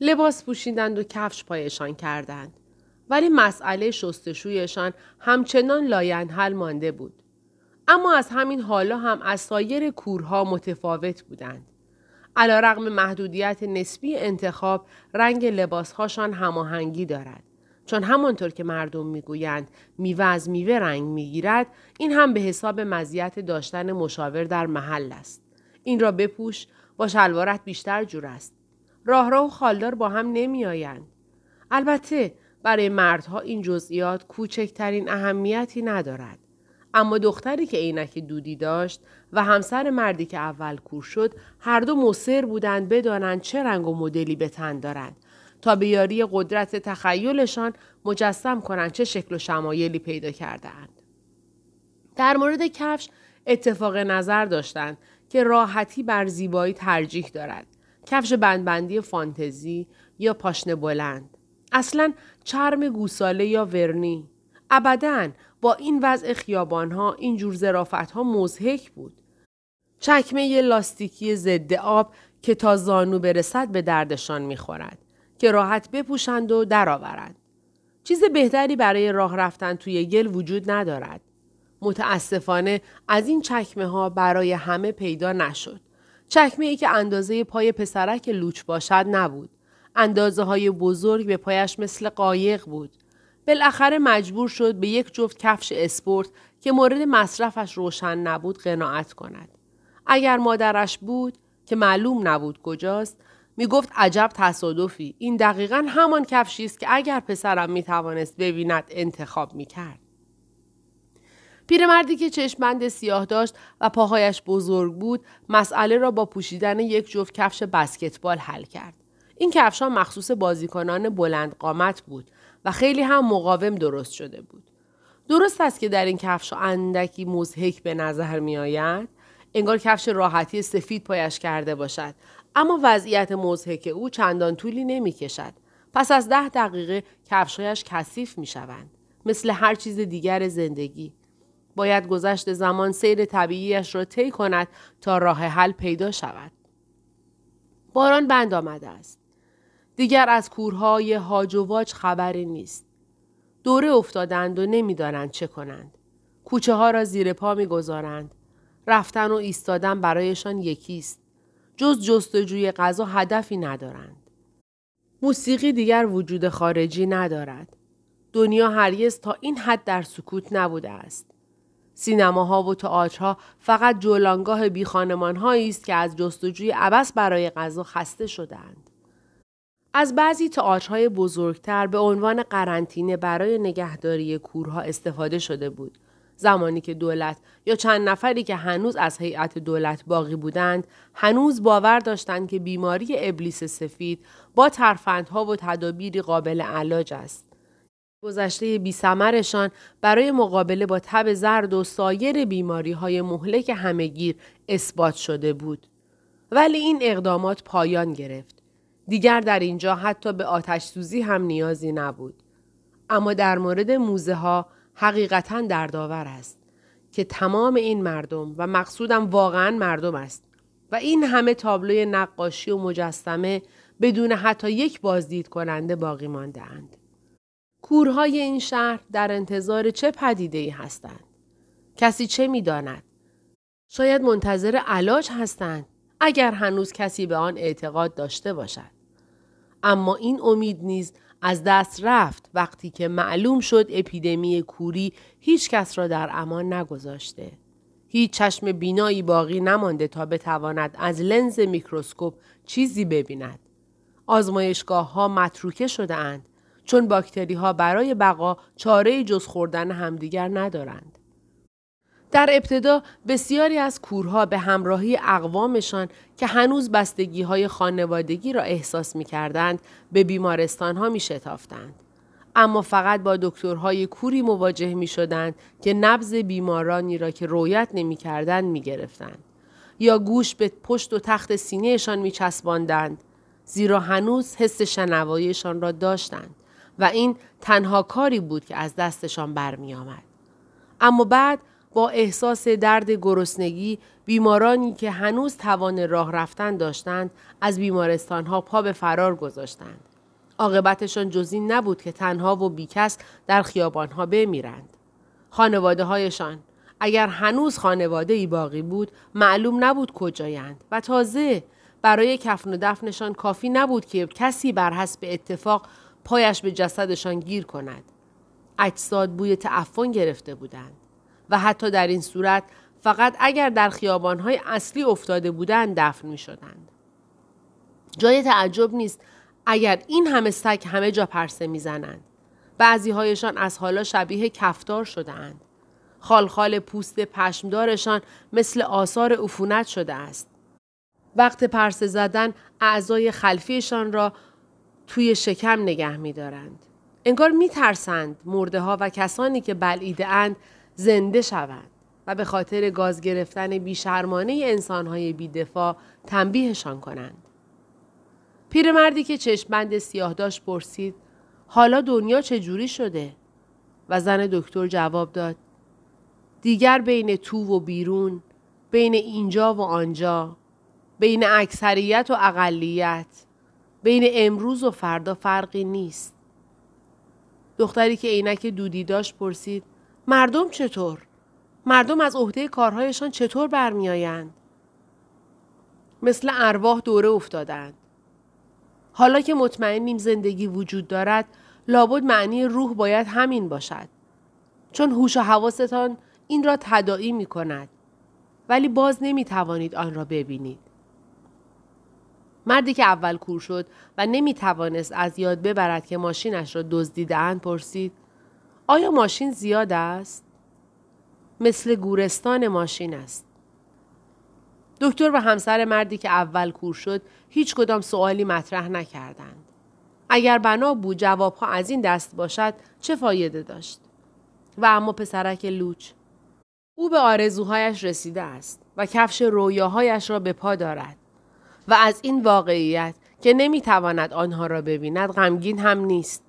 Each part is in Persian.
لباس پوشیدند و کفش پایشان کردند. ولی مسئله شستشویشان همچنان لاینحل مانده بود. اما از همین حالا هم از سایر کورها متفاوت بودند. علی‌رغم محدودیت نسبی انتخاب رنگ لباسهاشان هماهنگی دارد. چون همانطور که مردم می‌گویند میوه از میوه رنگ می‌گیرد این هم به حساب مزیت داشتن مشاور در محل است. این را بپوش با شلوارت بیشتر جور است. راهرو و خالدار با هم نمیآیند. البته برای مردها این جزئیات کوچکترین اهمیتی ندارد. اما دختری که عینک دودی داشت و همسر مردی که اول کور شد هر دو مصر بودند بدانند چه رنگ و مدلی به تن دارند تا به یاری قدرت تخیلشان مجسم کنند چه شکل و شمایلی پیدا کردهاند. در مورد کفش اتفاق نظر داشتند که راحتی بر زیبایی ترجیح دارد. کفش بندبندی فانتزی یا پاشنه بلند. اصلا چرم گوساله یا ورنی. ابدا با این وضع خیابان ها این جور زرافت ها مزهک بود. چکمه لاستیکی ضد آب که تا زانو برسد به دردشان می‌خورد که راحت بپوشند و درآورند. چیز بهتری برای راه رفتن توی گل وجود ندارد. متاسفانه از این چکمه ها برای همه پیدا نشد. چکمه ای که اندازه پای پسرک لوچ باشد نبود. اندازه های بزرگ به پایش مثل قایق بود. بالاخره مجبور شد به یک جفت کفش اسپورت که مورد مصرفش روشن نبود قناعت کند. اگر مادرش بود که معلوم نبود کجاست می گفت عجب تصادفی این دقیقا همان کفشی است که اگر پسرم می توانست ببیند انتخاب می کرد. پیرمردی که چشمند سیاه داشت و پاهایش بزرگ بود مسئله را با پوشیدن یک جفت کفش بسکتبال حل کرد. این کفشان مخصوص بازیکنان بلند قامت بود و خیلی هم مقاوم درست شده بود. درست است که در این کفش اندکی مزهک به نظر می آید. انگار کفش راحتی سفید پایش کرده باشد. اما وضعیت مزهک او چندان طولی نمی کشد. پس از ده دقیقه کفشایش کثیف می شوند. مثل هر چیز دیگر زندگی. باید گذشت زمان سیر طبیعیش را طی کند تا راه حل پیدا شود. باران بند آمده است. دیگر از کورهای هاج و واج خبری نیست. دوره افتادند و نمی‌دانند چه کنند. کوچه ها را زیر پا می‌گذارند. رفتن و ایستادن برایشان یکیست. جز جستجوی غذا هدفی ندارند. موسیقی دیگر وجود خارجی ندارد. دنیا هرگز تا این حد در سکوت نبوده است. سینماها و تئاترها فقط جولانگاه بی است که از جستجوی عبس برای غذا خسته شدند. از بعضی تئاترهای بزرگتر به عنوان قرنطینه برای نگهداری کورها استفاده شده بود. زمانی که دولت یا چند نفری که هنوز از هیئت دولت باقی بودند هنوز باور داشتند که بیماری ابلیس سفید با ترفندها و تدابیری قابل علاج است. گذشته بیسمرشان برای مقابله با تب زرد و سایر بیماری های مهلک همهگیر اثبات شده بود. ولی این اقدامات پایان گرفت. دیگر در اینجا حتی به آتش سوزی هم نیازی نبود. اما در مورد موزه ها حقیقتا دردآور است که تمام این مردم و مقصودم واقعا مردم است و این همه تابلوی نقاشی و مجسمه بدون حتی یک بازدید کننده باقی مانده اند. کورهای این شهر در انتظار چه پدیده ای هستند؟ کسی چه می داند؟ شاید منتظر علاج هستند اگر هنوز کسی به آن اعتقاد داشته باشد. اما این امید نیز از دست رفت وقتی که معلوم شد اپیدمی کوری هیچ کس را در امان نگذاشته. هیچ چشم بینایی باقی نمانده تا بتواند از لنز میکروسکوپ چیزی ببیند. آزمایشگاه ها متروکه شده اند چون باکتری ها برای بقا چاره جز خوردن همدیگر ندارند. در ابتدا بسیاری از کورها به همراهی اقوامشان که هنوز بستگی های خانوادگی را احساس می کردند به بیمارستان ها می شتافتند. اما فقط با دکترهای کوری مواجه می شدند که نبز بیمارانی را که رویت نمی کردند می گرفتند. یا گوش به پشت و تخت سینهشان می چسباندند. زیرا هنوز حس شنواییشان را داشتند و این تنها کاری بود که از دستشان برمی آمد. اما بعد با احساس درد گرسنگی بیمارانی که هنوز توان راه رفتن داشتند از بیمارستانها پا به فرار گذاشتند. عاقبتشان جز این نبود که تنها و بیکس در خیابانها بمیرند. خانواده هایشان اگر هنوز خانواده ای باقی بود معلوم نبود کجایند و تازه برای کفن و دفنشان کافی نبود که کسی بر حسب اتفاق پایش به جسدشان گیر کند. اجساد بوی تعفن گرفته بودند و حتی در این صورت فقط اگر در خیابانهای اصلی افتاده بودند دفن می شدند. جای تعجب نیست اگر این همه سگ همه جا پرسه می‌زنند. بعضی هایشان از حالا شبیه کفتار شدهاند. خالخال پوست پشمدارشان مثل آثار عفونت شده است. وقت پرسه زدن اعضای خلفیشان را توی شکم نگه می دارند. انگار می ترسند مرده ها و کسانی که بلعیده زنده شوند و به خاطر گاز گرفتن بیشرمانه انسان های بیدفاع تنبیهشان کنند. پیرمردی که چشمبند سیاه داشت پرسید حالا دنیا چجوری شده؟ و زن دکتر جواب داد دیگر بین تو و بیرون بین اینجا و آنجا بین اکثریت و اقلیت بین امروز و فردا فرقی نیست. دختری که عینک دودی داشت پرسید مردم چطور؟ مردم از عهده کارهایشان چطور برمیآیند؟ مثل ارواح دوره افتادند. حالا که مطمئنیم زندگی وجود دارد لابد معنی روح باید همین باشد. چون هوش و حواستان این را تداعی می کند ولی باز نمی توانید آن را ببینید. مردی که اول کور شد و نمی توانست از یاد ببرد که ماشینش را دزدیدهاند پرسید آیا ماشین زیاد است مثل گورستان ماشین است دکتر و همسر مردی که اول کور شد هیچ کدام سوالی مطرح نکردند. اگر بنا بود جوابها از این دست باشد چه فایده داشت؟ و اما پسرک لوچ او به آرزوهایش رسیده است و کفش رویاهایش را به پا دارد و از این واقعیت که نمی‌تواند آنها را ببیند غمگین هم نیست.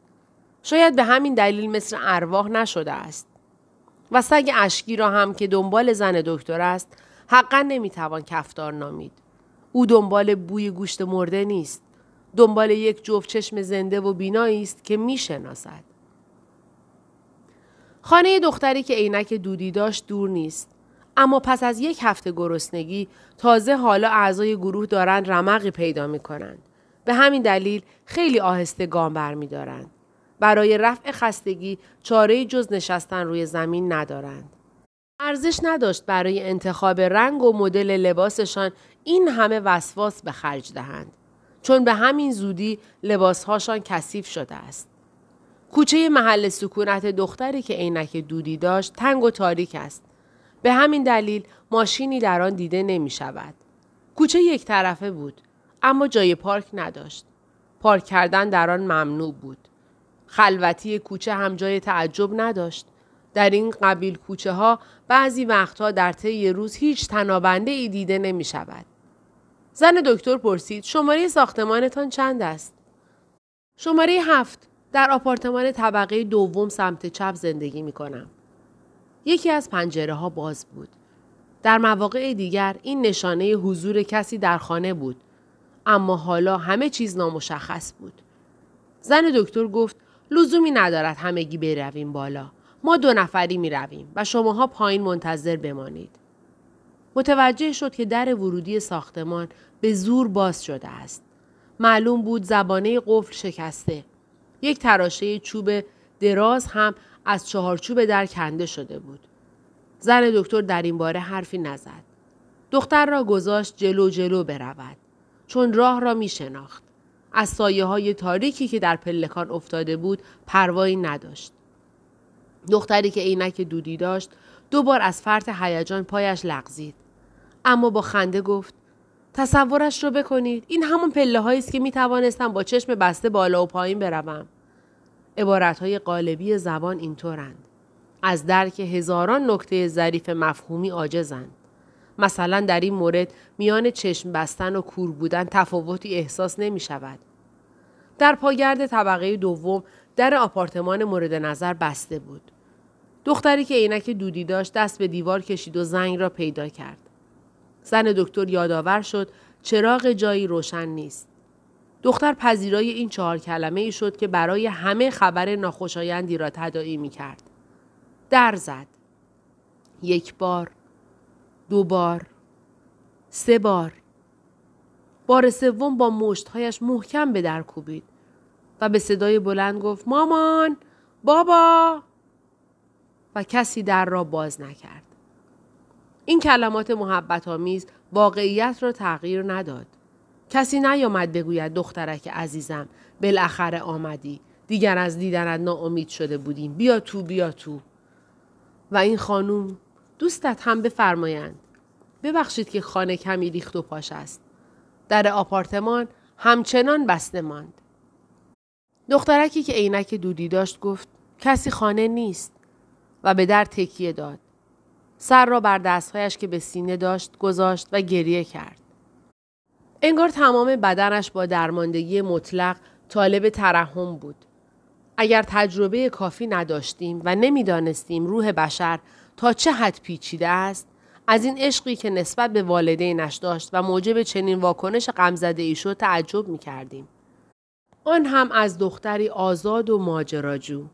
شاید به همین دلیل مثل ارواح نشده است. و سگ اشکی را هم که دنبال زن دکتر است حقا نمی‌توان کفتار نامید. او دنبال بوی گوشت مرده نیست. دنبال یک جفت چشم زنده و بینایی است که می‌شناسد. خانه دختری که عینک دودی داشت دور نیست. اما پس از یک هفته گرسنگی تازه حالا اعضای گروه دارند رمقی پیدا می کنند. به همین دلیل خیلی آهسته گام برمیدارند. برای رفع خستگی چاره جز نشستن روی زمین ندارند. ارزش نداشت برای انتخاب رنگ و مدل لباسشان این همه وسواس به خرج دهند. چون به همین زودی لباسهاشان کثیف شده است. کوچه محل سکونت دختری که عینک دودی داشت تنگ و تاریک است. به همین دلیل ماشینی در آن دیده نمی شود. کوچه یک طرفه بود اما جای پارک نداشت. پارک کردن در آن ممنوع بود. خلوتی کوچه هم جای تعجب نداشت. در این قبیل کوچه ها بعضی وقتها در طی روز هیچ تنابنده ای دیده نمی شود. زن دکتر پرسید شماره ساختمانتان چند است؟ شماره هفت در آپارتمان طبقه دوم سمت چپ زندگی می کنم. یکی از پنجره ها باز بود. در مواقع دیگر این نشانه حضور کسی در خانه بود. اما حالا همه چیز نامشخص بود. زن دکتر گفت لزومی ندارد همگی برویم بالا. ما دو نفری می رویم و شماها پایین منتظر بمانید. متوجه شد که در ورودی ساختمان به زور باز شده است. معلوم بود زبانه قفل شکسته. یک تراشه چوب دراز هم از چهارچوب در کنده شده بود. زن دکتر در این باره حرفی نزد. دختر را گذاشت جلو جلو برود. چون راه را می شناخت. از سایه های تاریکی که در پلکان افتاده بود پروایی نداشت. دختری که عینک دودی داشت دو بار از فرط هیجان پایش لغزید. اما با خنده گفت تصورش رو بکنید این همون پله است که می توانستم با چشم بسته بالا و پایین بروم. عبارت های قالبی زبان اینطورند. از درک هزاران نکته ظریف مفهومی عاجزند. مثلا در این مورد میان چشم بستن و کور بودن تفاوتی احساس نمی شود. در پاگرد طبقه دوم در آپارتمان مورد نظر بسته بود. دختری که عینک دودی داشت دست به دیوار کشید و زنگ را پیدا کرد. زن دکتر یادآور شد چراغ جایی روشن نیست. دختر پذیرای این چهار کلمه ای شد که برای همه خبر ناخوشایندی را تداعی می کرد. در زد. یک بار، دو بار، سه بار. بار سوم با مشتهایش محکم به در کوبید و به صدای بلند گفت مامان بابا و کسی در را باز نکرد. این کلمات محبت آمیز واقعیت را تغییر نداد. کسی نیامد بگوید دخترک عزیزم بالاخره آمدی. دیگر از دیدنت ناامید شده بودیم. بیا تو بیا تو. و این خانوم دوستت هم بفرمایند. ببخشید که خانه کمی ریخت و پاش است. در آپارتمان همچنان بسته ماند. دخترکی که عینک دودی داشت گفت کسی خانه نیست. و به در تکیه داد. سر را بر دستهایش که به سینه داشت گذاشت و گریه کرد. انگار تمام بدنش با درماندگی مطلق طالب ترحم بود. اگر تجربه کافی نداشتیم و نمی‌دانستیم روح بشر تا چه حد پیچیده است از این عشقی که نسبت به والدینش داشت و موجب چنین واکنش غمزده ای شد تعجب می کردیم. آن هم از دختری آزاد و ماجراجو.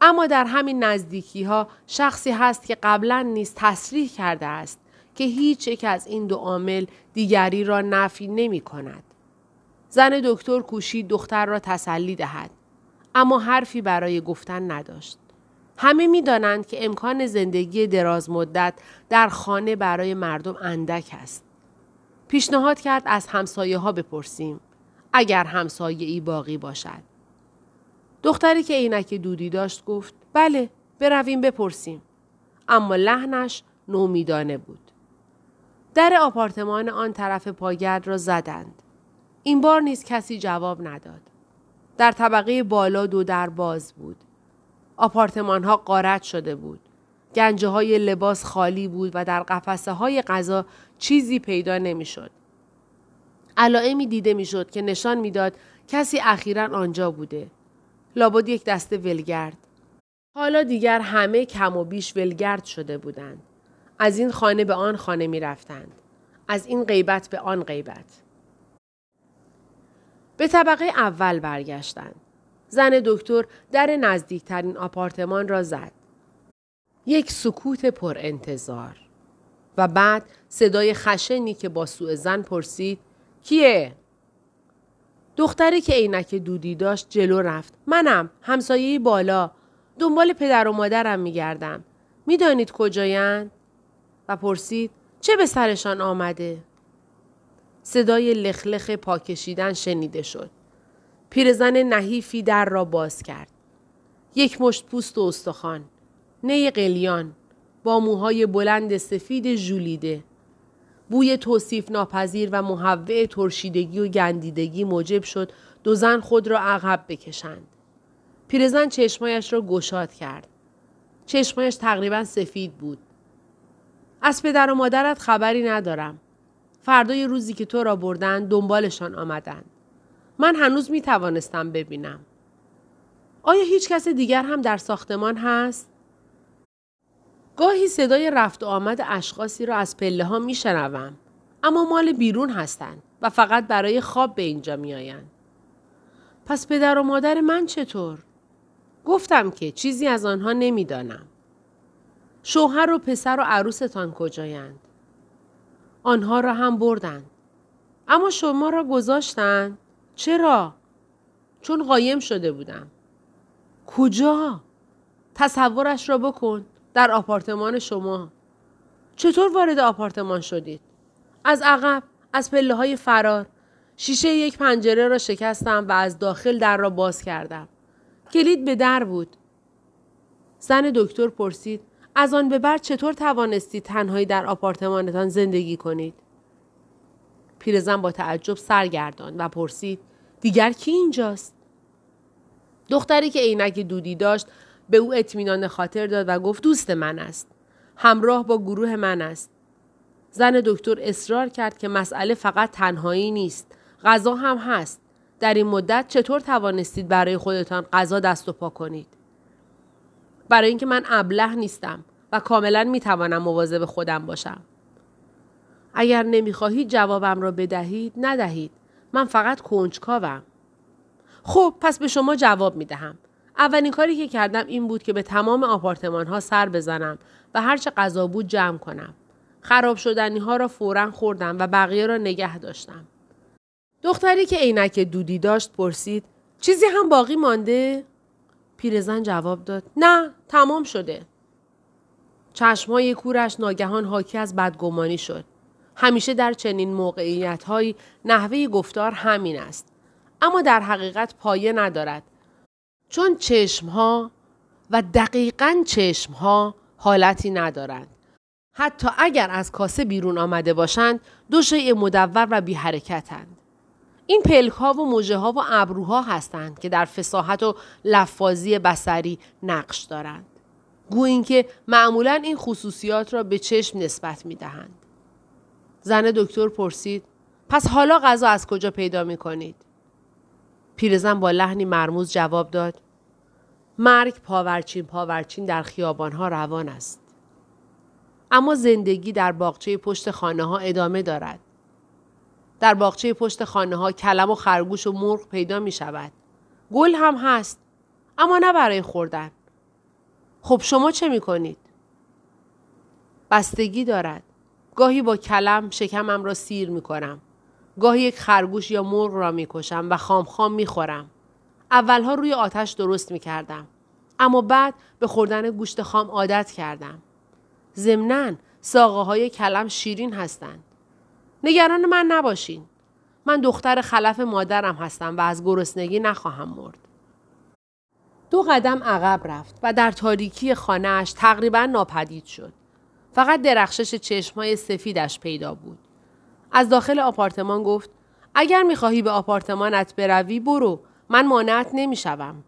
اما در همین نزدیکی ها شخصی هست که قبلا نیز تصریح کرده است که هیچ یک از این دو عامل دیگری را نفی نمی کند. زن دکتر کوشید دختر را تسلی دهد اما حرفی برای گفتن نداشت. همه می دانند که امکان زندگی دراز مدت در خانه برای مردم اندک است. پیشنهاد کرد از همسایه ها بپرسیم اگر همسایه ای باقی باشد. دختری که عینک دودی داشت گفت بله برویم بپرسیم. اما لحنش نومیدانه بود. در آپارتمان آن طرف پاگرد را زدند. این بار نیز کسی جواب نداد. در طبقه بالا دو در باز بود. آپارتمان ها قارت شده بود. گنجه های لباس خالی بود و در قفسه های غذا چیزی پیدا نمی‌شد. علائمی دیده می‌شد که نشان می‌داد کسی اخیرا آنجا بوده. لابد یک دسته ولگرد. حالا دیگر همه کم و بیش ولگرد شده بودند. از این خانه به آن خانه می رفتند. از این غیبت به آن غیبت. به طبقه اول برگشتند. زن دکتر در نزدیکترین آپارتمان را زد. یک سکوت پر انتظار. و بعد صدای خشنی که با سوء زن پرسید کیه؟ دختری که عینک دودی داشت جلو رفت. منم همسایه بالا دنبال پدر و مادرم میگردم. می‌دانید کجایند؟ و پرسید چه به سرشان آمده؟ صدای لخلخ پاکشیدن شنیده شد. پیرزن نحیفی در را باز کرد. یک مشت پوست و استخوان. نی قلیان. با موهای بلند سفید ژولیده. بوی توصیف ناپذیر و محوع ترشیدگی و گندیدگی موجب شد دو زن خود را عقب بکشند. پیرزن چشمایش را گشاد کرد. چشمایش تقریبا سفید بود. از پدر و مادرت خبری ندارم. فردای روزی که تو را بردن دنبالشان آمدند. من هنوز می توانستم ببینم. آیا هیچ کس دیگر هم در ساختمان هست؟ گاهی صدای رفت و آمد اشخاصی را از پله ها می شنوم. اما مال بیرون هستند و فقط برای خواب به اینجا می آیند. پس پدر و مادر من چطور؟ گفتم که چیزی از آنها نمی‌دانم. شوهر و پسر و عروستان کجایند؟ آنها را هم بردند. اما شما را گذاشتند؟ چرا؟ چون قایم شده بودم. کجا؟ تصورش را بکن در آپارتمان شما. چطور وارد آپارتمان شدید؟ از عقب، از پله های فرار. شیشه یک پنجره را شکستم و از داخل در را باز کردم. کلید به در بود. زن دکتر پرسید از آن به بعد چطور توانستید تنهایی در آپارتمانتان زندگی کنید؟ پیرزن با تعجب سرگردان و پرسید دیگر کی اینجاست؟ دختری که عینک دودی داشت به او اطمینان خاطر داد و گفت دوست من است. همراه با گروه من است. زن دکتر اصرار کرد که مسئله فقط تنهایی نیست. غذا هم هست. در این مدت چطور توانستید برای خودتان غذا دست و پا کنید؟ برای اینکه من ابله نیستم و کاملا می‌توانم مواظب خودم باشم. اگر نمی‌خواهید جوابم را بدهید ندهید. من فقط کنجکاوم. خب پس به شما جواب می‌دهم. اولین کاری که کردم این بود که به تمام آپارتمان ها سر بزنم و هرچه غذا بود جمع کنم. خراب شدنی ها را فورا خوردم و بقیه را نگه داشتم. دختری که عینک دودی داشت پرسید چیزی هم باقی مانده؟ پیرزن جواب داد نه تمام شده. چشمهای کورش ناگهان حاکی از بدگمانی شد. همیشه در چنین موقعیت های نحوه گفتار همین است. اما در حقیقت پایه ندارد. چون چشم ها و دقیقا چشم ها حالتی ندارند. حتی اگر از کاسه بیرون آمده باشند دو شیء مدور و بی حرکتند. این پلک ها و موجه ها و ابروها هستند که در فساحت و لفاظی بسری نقش دارند. گویی اینکه معمولا این خصوصیات را به چشم نسبت می دهند. زن دکتر پرسید پس حالا غذا از کجا پیدا می کنید؟ پیرزن با لحنی مرموز جواب داد مرگ پاورچین پاورچین در خیابانها روان است. اما زندگی در باغچه پشت خانه ها ادامه دارد. در باغچه پشت خانه ها کلم و خرگوش و مرغ پیدا می شود. گل هم هست. اما نه برای خوردن. خب شما چه می کنید؟ بستگی دارد. گاهی با کلم شکمم را سیر می کنم. گاهی یک خرگوش یا مرغ را می کشم و خام خام می خورم. اولها روی آتش درست می کردم. اما بعد به خوردن گوشت خام عادت کردم. ضمناً ساقه های کلم شیرین هستند. نگران من نباشین. من دختر خلف مادرم هستم و از گرسنگی نخواهم مرد. دو قدم عقب رفت و در تاریکی خانهاش تقریبا ناپدید شد. فقط درخشش چشمهای سفیدش پیدا بود. از داخل آپارتمان گفت اگر می‌خواهی به آپارتمانت بروی برو من مانعت نمی‌شوم.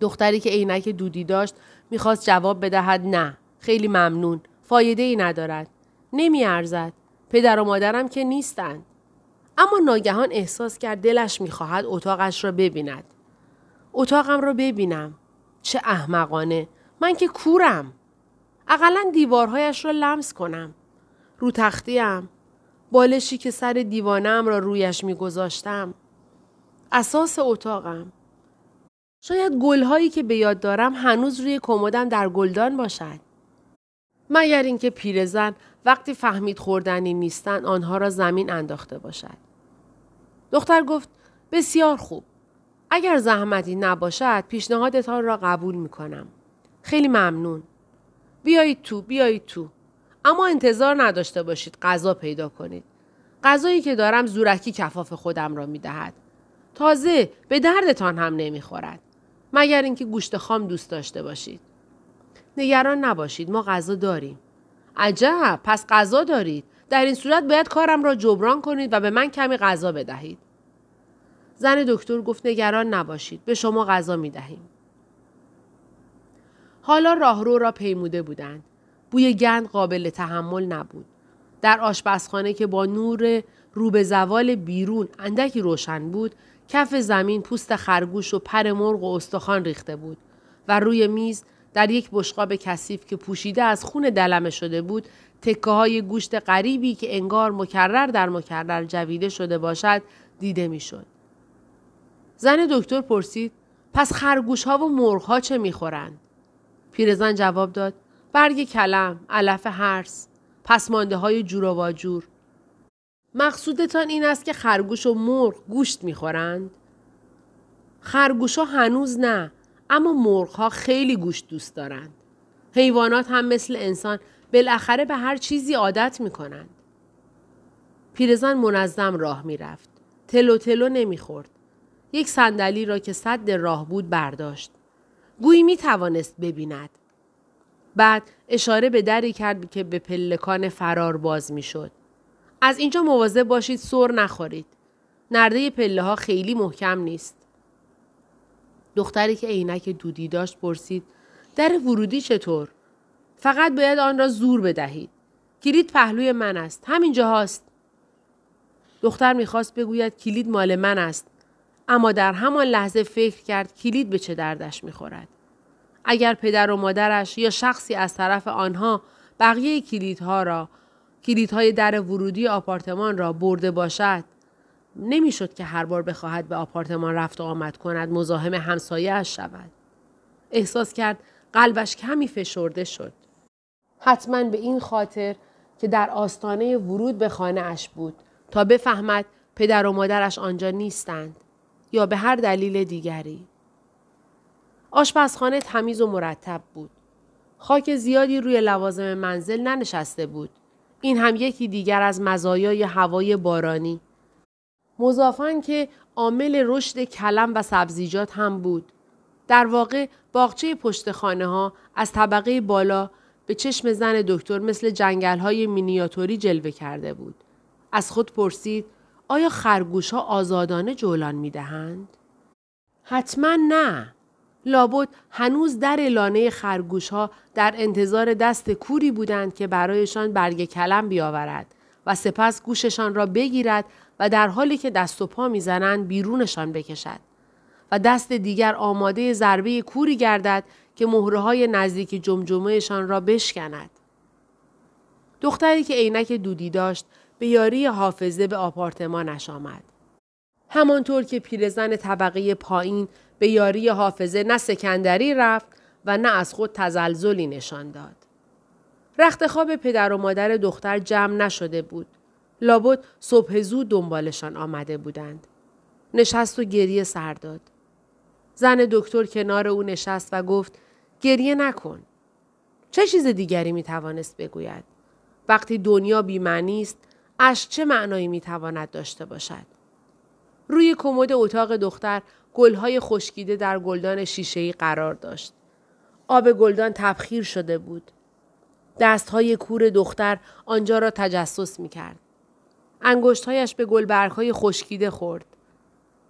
دختری که عینک دودی داشت می‌خواست جواب بدهد نه خیلی ممنون فایده ای ندارد نمیارزد پدر و مادرم که نیستند اما ناگهان احساس کرد دلش می‌خواهد اتاقش را ببیند اتاقم را ببینم. چه احمقانه. من که کورم. اقلا دیوارهایش را لمس کنم. رو تختیم. بالشی که سر دیوانم را رویش میگذاشتم. اساس اتاقم. شاید گلهایی که به یاد دارم هنوز روی کمدم در گلدان باشد. مگر اینکه پیرزن وقتی فهمید خوردنی نیستن آنها را زمین انداخته باشد. دختر گفت بسیار خوب. اگر زحمتی نباشد پیشنهادتان را قبول می کنم. خیلی ممنون. بیایید تو بیایید تو. اما انتظار نداشته باشید غذا پیدا کنید. غذایی که دارم زورکی کفاف خودم را می دهد. تازه به دردتان هم نمی‌خورد. مگر اینکه گوشت خام دوست داشته باشید. نگران نباشید ما غذا داریم. عجب پس غذا دارید. در این صورت باید کارم را جبران کنید و به من کمی غذا بدهید. زن دکتر گفت نگران نباشید. به شما غذا می دهیم. حالا راهرو را پیموده بودند. بوی گند قابل تحمل نبود. در آشپزخانه که با نور رو به زوال بیرون اندکی روشن بود کف زمین پوست خرگوش و پر مرغ و استخوان ریخته بود و روی میز در یک بشقاب کثیف که پوشیده از خون دلمه شده بود تکه های گوشت غریبی که انگار مکرر در مکرر جویده شده باشد دیده می‌شد. زن دکتر پرسید پس خرگوش ها و مرغ ها چه می‌خورند؟ پیرزن جواب داد برگ کلم، علف هرس، پسمانده های جور و واجور. مقصودتان این است که خرگوش و مرغ گوشت می‌خورند؟ خرگوش ها هنوز نه اما مرغ ها خیلی گوشت دوست دارند. حیوانات هم مثل انسان بالاخره به هر چیزی عادت می کنند. پیرزن منظم راه می رفت. تلو تلو نمی خورد. یک صندلی را که صد راه بود برداشت. گویی می توانست ببیند. بعد اشاره به دری کرد که به پلکان فرار باز می شد. از اینجا مواظب باشید سر نخورید. نرده پله ها خیلی محکم نیست. دختری که عینک دودی داشت پرسید در ورودی چطور؟ فقط باید آن را زور بدهید. کلید پهلوی من است. همینجا هاست. دختر می‌خواست بگوید کلید مال من است. اما در همان لحظه فکر کرد کلید به چه دردش می‌خورد. اگر پدر و مادرش یا شخصی از طرف آنها بقیه کلیدها را کلیدهای در ورودی آپارتمان را برده باشد نمی‌شد که هر بار بخواهد به آپارتمان رفت و آمد کند مزاحم همسایهاش شود. احساس کرد قلبش کمی فشرده شد. حتما به این خاطر که در آستانه ورود به خانه اش بود تا بفهمد پدر و مادرش آنجا نیستند. یا به هر دلیل دیگری. آشپزخانه تمیز و مرتب بود. خاک زیادی روی لوازم منزل ننشسته بود. این هم یکی دیگر از مزایای هوای بارانی. مضافن که عامل رشد کلم و سبزیجات هم بود. در واقع باغچه پشت خانه ها از طبقه بالا به چشم زن دکتر مثل جنگل های مینیاتوری جلوه کرده بود. از خود پرسید آیا خرگوش ها آزادانه جولان می دهند؟ حتما نه. لابد هنوز در لانه خرگوش ها در انتظار دست کوری بودند که برایشان برگ کلم بیاورد و سپس گوششان را بگیرد و در حالی که دست و پا می‌زنند بیرونشان بکشد و دست دیگر آماده ضربه کوری گردد که مهره های نزدیک جمجمهشان را بشکند. دختری که عینک دودی داشت به یاری حافظه به آپارتمانش آمد. همانطور که پیرزن طبقه پایین به یاری حافظه نه سکندری رفت و نه از خود تزلزلی نشان داد. رخت خواب پدر و مادر دختر جمع نشده بود. لابد صبح زود دنبالشان آمده بودند. نشست و گریه سر داد. زن دکتر کنار او نشست و گفت گریه نکن. چه چیز دیگری می توانست بگوید؟ وقتی دنیا بیمعنی است اشک چه معنایی می‌تواند داشته باشد؟ روی کمد اتاق دختر گلهای خشکیده در گلدان شیشهای قرار داشت. آب گلدان تبخیر شده بود. دستهای کور دختر آنجا را تجسس می‌کرد. انگشتهایش به گلبرگهای خشکیده خورد.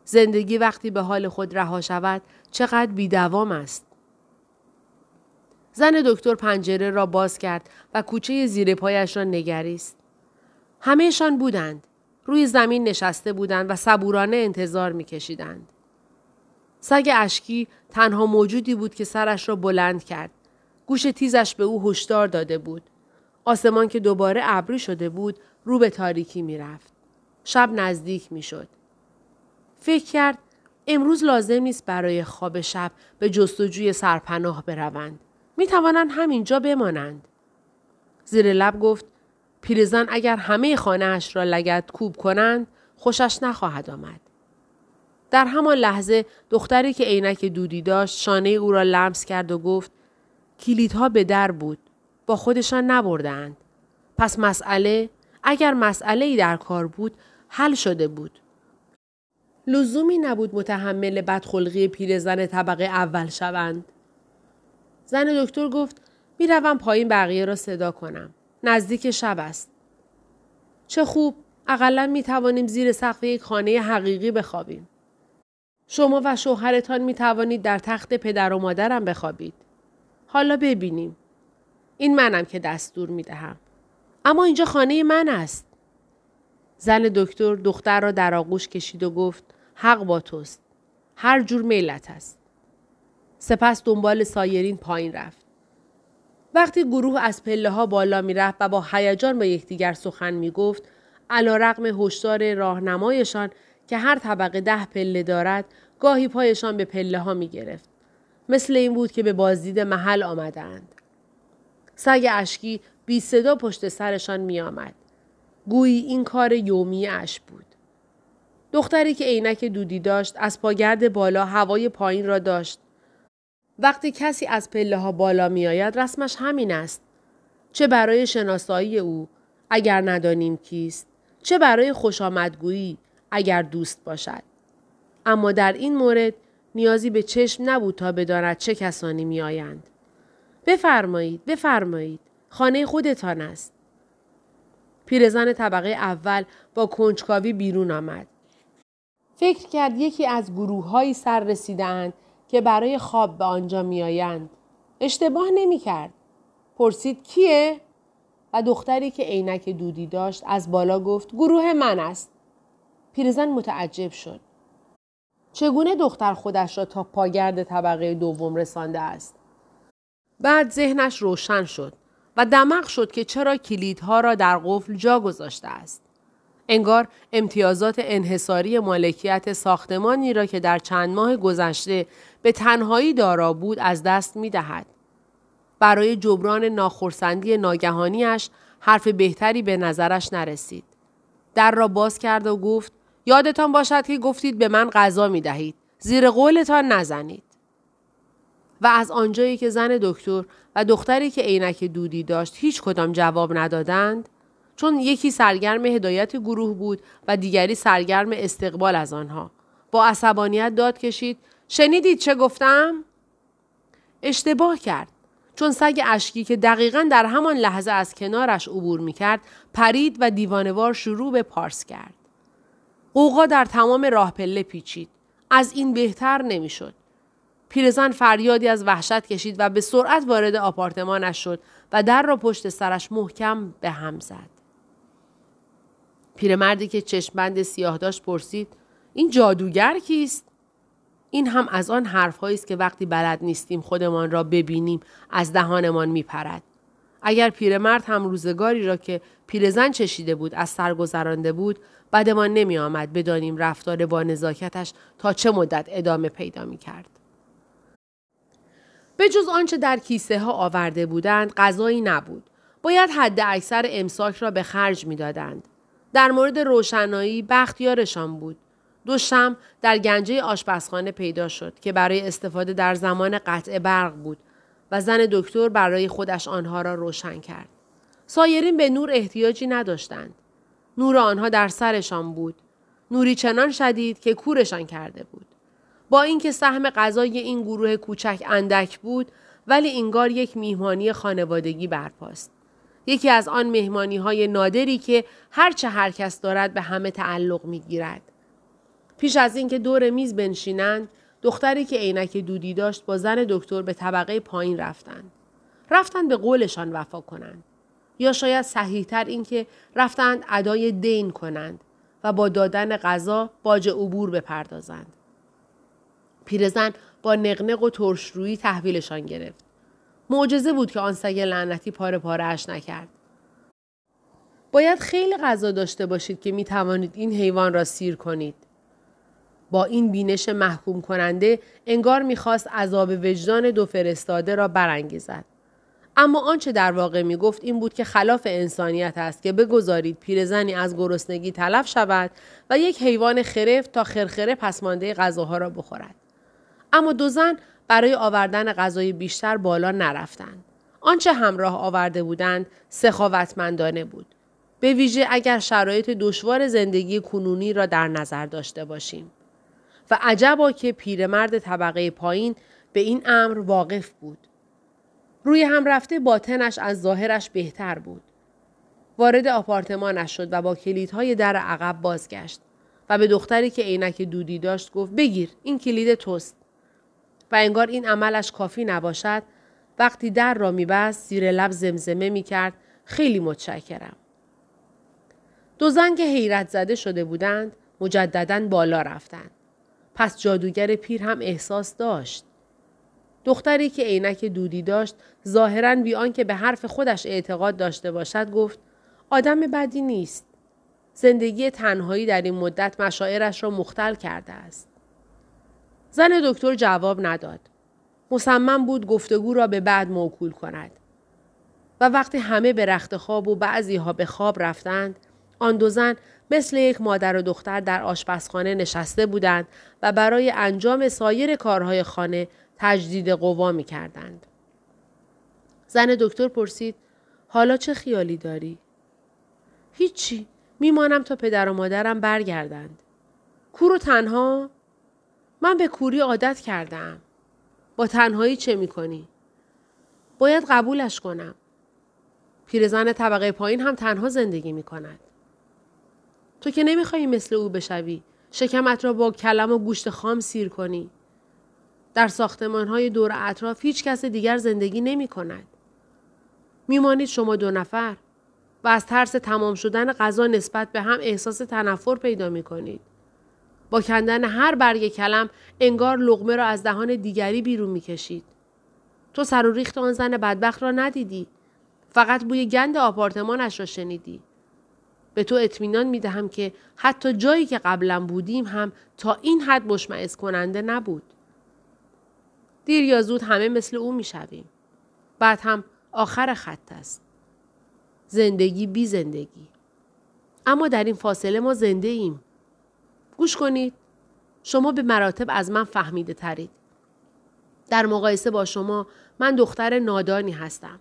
زندگی وقتی به حال خود رها شود چقدر بیدوام است. زن دکتر پنجره را باز کرد و کوچه زیر پایش را نگریست. همهشان بودند. روی زمین نشسته بودند و صبورانه انتظار میکشیدند. سگ اشکی تنها موجودی بود که سرش را بلند کرد. گوش تیزش به او هشدار داده بود. آسمان که دوباره ابری شده بود رو به تاریکی می‌رفت. شب نزدیک می‌شد. فکر کرد امروز لازم نیست برای خواب شب به جستجوی سرپناه بروند. می توانند همینجا بمانند. زیر لب گفت پیرزن اگر همه خانهاش را لگت کوب کنند خوشش نخواهد آمد. در همان لحظه دختری که عینک دودی داشت شانه او را لمس کرد و گفت کلیدها به در بود. با خودشان نبردند. پس مسئله اگر مسئله ای در کار بود حل شده بود. لزومی نبود متحمل بدخلقی پیرزن طبقه اول شوند. زن دکتر گفت می‌روم پایین بقیه را صدا کنم. نزدیک شب است. چه خوب اقلا می توانیم زیر سقف یک خانه حقیقی بخوابیم. شما و شوهرتان می توانید در تخت پدر و مادرم بخوابید. حالا ببینیم. این منم که دستور می دهم. اما اینجا خانه من است. زن دکتر دختر را در آغوش کشید و گفت حق با توست. هر جور میلت است. سپس دنبال سایرین پایین رفت. وقتی گروه از پله ها بالا می رفت و با هیجان با یکدیگر سخن می گفت علا رقم هشدار راهنمایشان که هر طبقه ده پله دارد گاهی پایشان به پله ها می گرفت. مثل این بود که به بازدید محل آمدند. سگ اشکی بی صدا پشت سرشان می آمد. گویی این کار یومی اش بود. دختری که عینک دودی داشت از پاگرد بالا هوای پایین را داشت وقتی کسی از پله ها بالا می آید رسمش همین است. چه برای شناسایی او اگر ندانیم کیست چه برای خوش آمدگویی اگر دوست باشد. اما در این مورد نیازی به چشم نبود تا بداند چه کسانی می آیند. بفرمایید بفرمایید خانه خودتان است. پیرزن طبقه اول با کنجکاوی بیرون آمد. فکر کرد یکی از گروه سر رسیدند که برای خواب به آنجا میآیند اشتباه نمی کرد. پرسید کیه؟ و دختری که عینک دودی داشت از بالا گفت گروه من است. پیرزن متعجب شد. چگونه دختر خودش را تا پاگرد طبقه دوم رسانده است؟ بعد ذهنش روشن شد و دمق شد که چرا کلیدها را در قفل جا گذاشته است. انگار امتیازات انحصاری مالکیت ساختمانی را که در چند ماه گذشته به تنهایی دارا بود از دست می دهد. برای جبران ناخرسندی ناگهانیش حرف بهتری به نظرش نرسید. در را باز کرد و گفت یادتان باشد که گفتید به من غذا می دهید. زیر قولتان نزنید. و از آنجایی که زن دکتر و دختری که عینک دودی داشت هیچ کدام جواب ندادند چون یکی سرگرم هدایت گروه بود و دیگری سرگرم استقبال از آنها با عصبانیت داد کشید شنیدید چه گفتم اشتباه کرد چون سگ اشکی که دقیقا در همان لحظه از کنارش عبور می کرد پرید و دیوانوار شروع به پارس کرد. قوقا در تمام راه پله پیچید. از این بهتر نمی‌شد. پیرزن فریادی از وحشت کشید و به سرعت وارد آپارتمانش شد و در را پشت سرش محکم به هم زد. پیرمردی که چشمبند سیاه داشت پرسید این جادوگر کیست؟ این هم از آن حرفهایی است که وقتی بلد نیستیم خودمان را ببینیم از دهانمان میپرد. اگر پیرمرد هم روزگاری را که پیرزن چشیده بود از سر گذرانده بود بعدمان نمی آمد بدانیم رفتار با نزاکتش تا چه مدت ادامه پیدا می کرد. به جز آنچه در کیسه ها آورده بودند غذایی نبود. باید حد اکثر امساک را به خرج می دادند. در مورد روشنایی بختیارشان بود. دو شم در گنجه آشپزخانه پیدا شد که برای استفاده در زمان قطع برق بود و زن دکتر برای خودش آنها را روشن کرد. سایرین به نور احتیاجی نداشتند. نور آنها در سرشان بود. نوری چنان شدید که کورشان کرده بود. با اینکه سهم غذای این گروه کوچک اندک بود ولی انگار یک میهمانی خانوادگی برپاست. یکی از آن مهمانی های نادری که هرچه هر کس دارد به همه تعلق می گیرد. پیش از اینکه دور میز بنشینند دختری که عینک دودی داشت با زن دکتر به طبقه پایین رفتند. رفتند به قولشان وفا کنند. یا شاید صحیحتر اینکه رفتند ادای دین کنند و با دادن غذا باج عبور بپردازند. پیرزن با نقنق و ترشرویی تحویلشان گرفت. معجزه بود که آن سگ لعنتی پاره پاره اش نکرد باید خیلی غذا داشته باشید که می توانید این حیوان را سیر کنید با این بینش محکوم کننده انگار می‌خواست عذاب وجدان دو فرستاده را برانگیزد. اما آنچه در واقع می گفت این بود که خلاف انسانیت است که بگذارید پیرزنی از گرسنگی تلف شود و یک حیوان خرف تا خرخره پسمانده غذاها را بخورد. اما دو زن برای آوردن غذای بیشتر بالا نرفتند. آنچه همراه آورده بودند سخاوتمندانه بود. به ویژه اگر شرایط دشوار زندگی کنونی را در نظر داشته باشیم. و عجبا که پیرمرد طبقه پایین به این امر واقف بود. روی هم رفته باطنش از ظاهرش بهتر بود. وارد آپارتمانش شد و با کلیدهای در عقب بازگشت و به دختری که عینک دودی داشت گفت بگیر این کلید توست. و انگار این عملش کافی نباشد وقتی در را میبست زیر لب زمزمه می‌کرد خیلی متشکرم. دو زن که حیرت زده شده بودند مجددا بالا رفتند. پس جادوگر پیر هم احساس داشت. دختری که عینک دودی داشت ظاهرا بی آنکه به حرف خودش اعتقاد داشته باشد گفت آدم بدی نیست. زندگی تنهایی در این مدت مشاعرش را مختل کرده است. زن دکتر جواب نداد. مصمم بود گفتگو را به بعد موکول کند. و وقتی همه به رخت خواب و بعضی ها به خواب رفتند آن دو زن مثل یک مادر و دختر در آشپزخانه نشسته بودند و برای انجام سایر کارهای خانه تجدید قوا می کردند. زن دکتر پرسید حالا چه خیالی داری؟ هیچی. میمانم تا پدر و مادرم برگردند. کور تنها؟ من به کوری عادت کردم. با تنهایی چه می‌کنی؟ باید قبولش کنم. پیرزن طبقه پایین هم تنها زندگی می کند. تو که نمیخوایی مثل او بشوی. شکمت را با کلم و گوشت خام سیر کنی. در ساختمان های دور اطراف هیچ کس دیگر زندگی نمی کند. میمانید شما دو نفر و از ترس تمام شدن غذا نسبت به هم احساس تنفر پیدا می کنید. با کندن هر برگ کلم انگار لغمه را از دهان دیگری بیرون می کشید. تو سر و ریخت آن زن بدبخت را ندیدی. فقط بوی گند آپارتمانش را شنیدی. به تو اطمینان می دهم که حتی جایی که قبلا بودیم هم تا این حد مشمعز کننده نبود. دیر یا زود همه مثل او می شویم. بعد هم آخر خط است. زندگی بی زندگی. اما در این فاصله ما زنده ایم. گوش کنید. شما به مراتب از من فهمیده ترید. در مقایسه با شما من دختر نادانی هستم.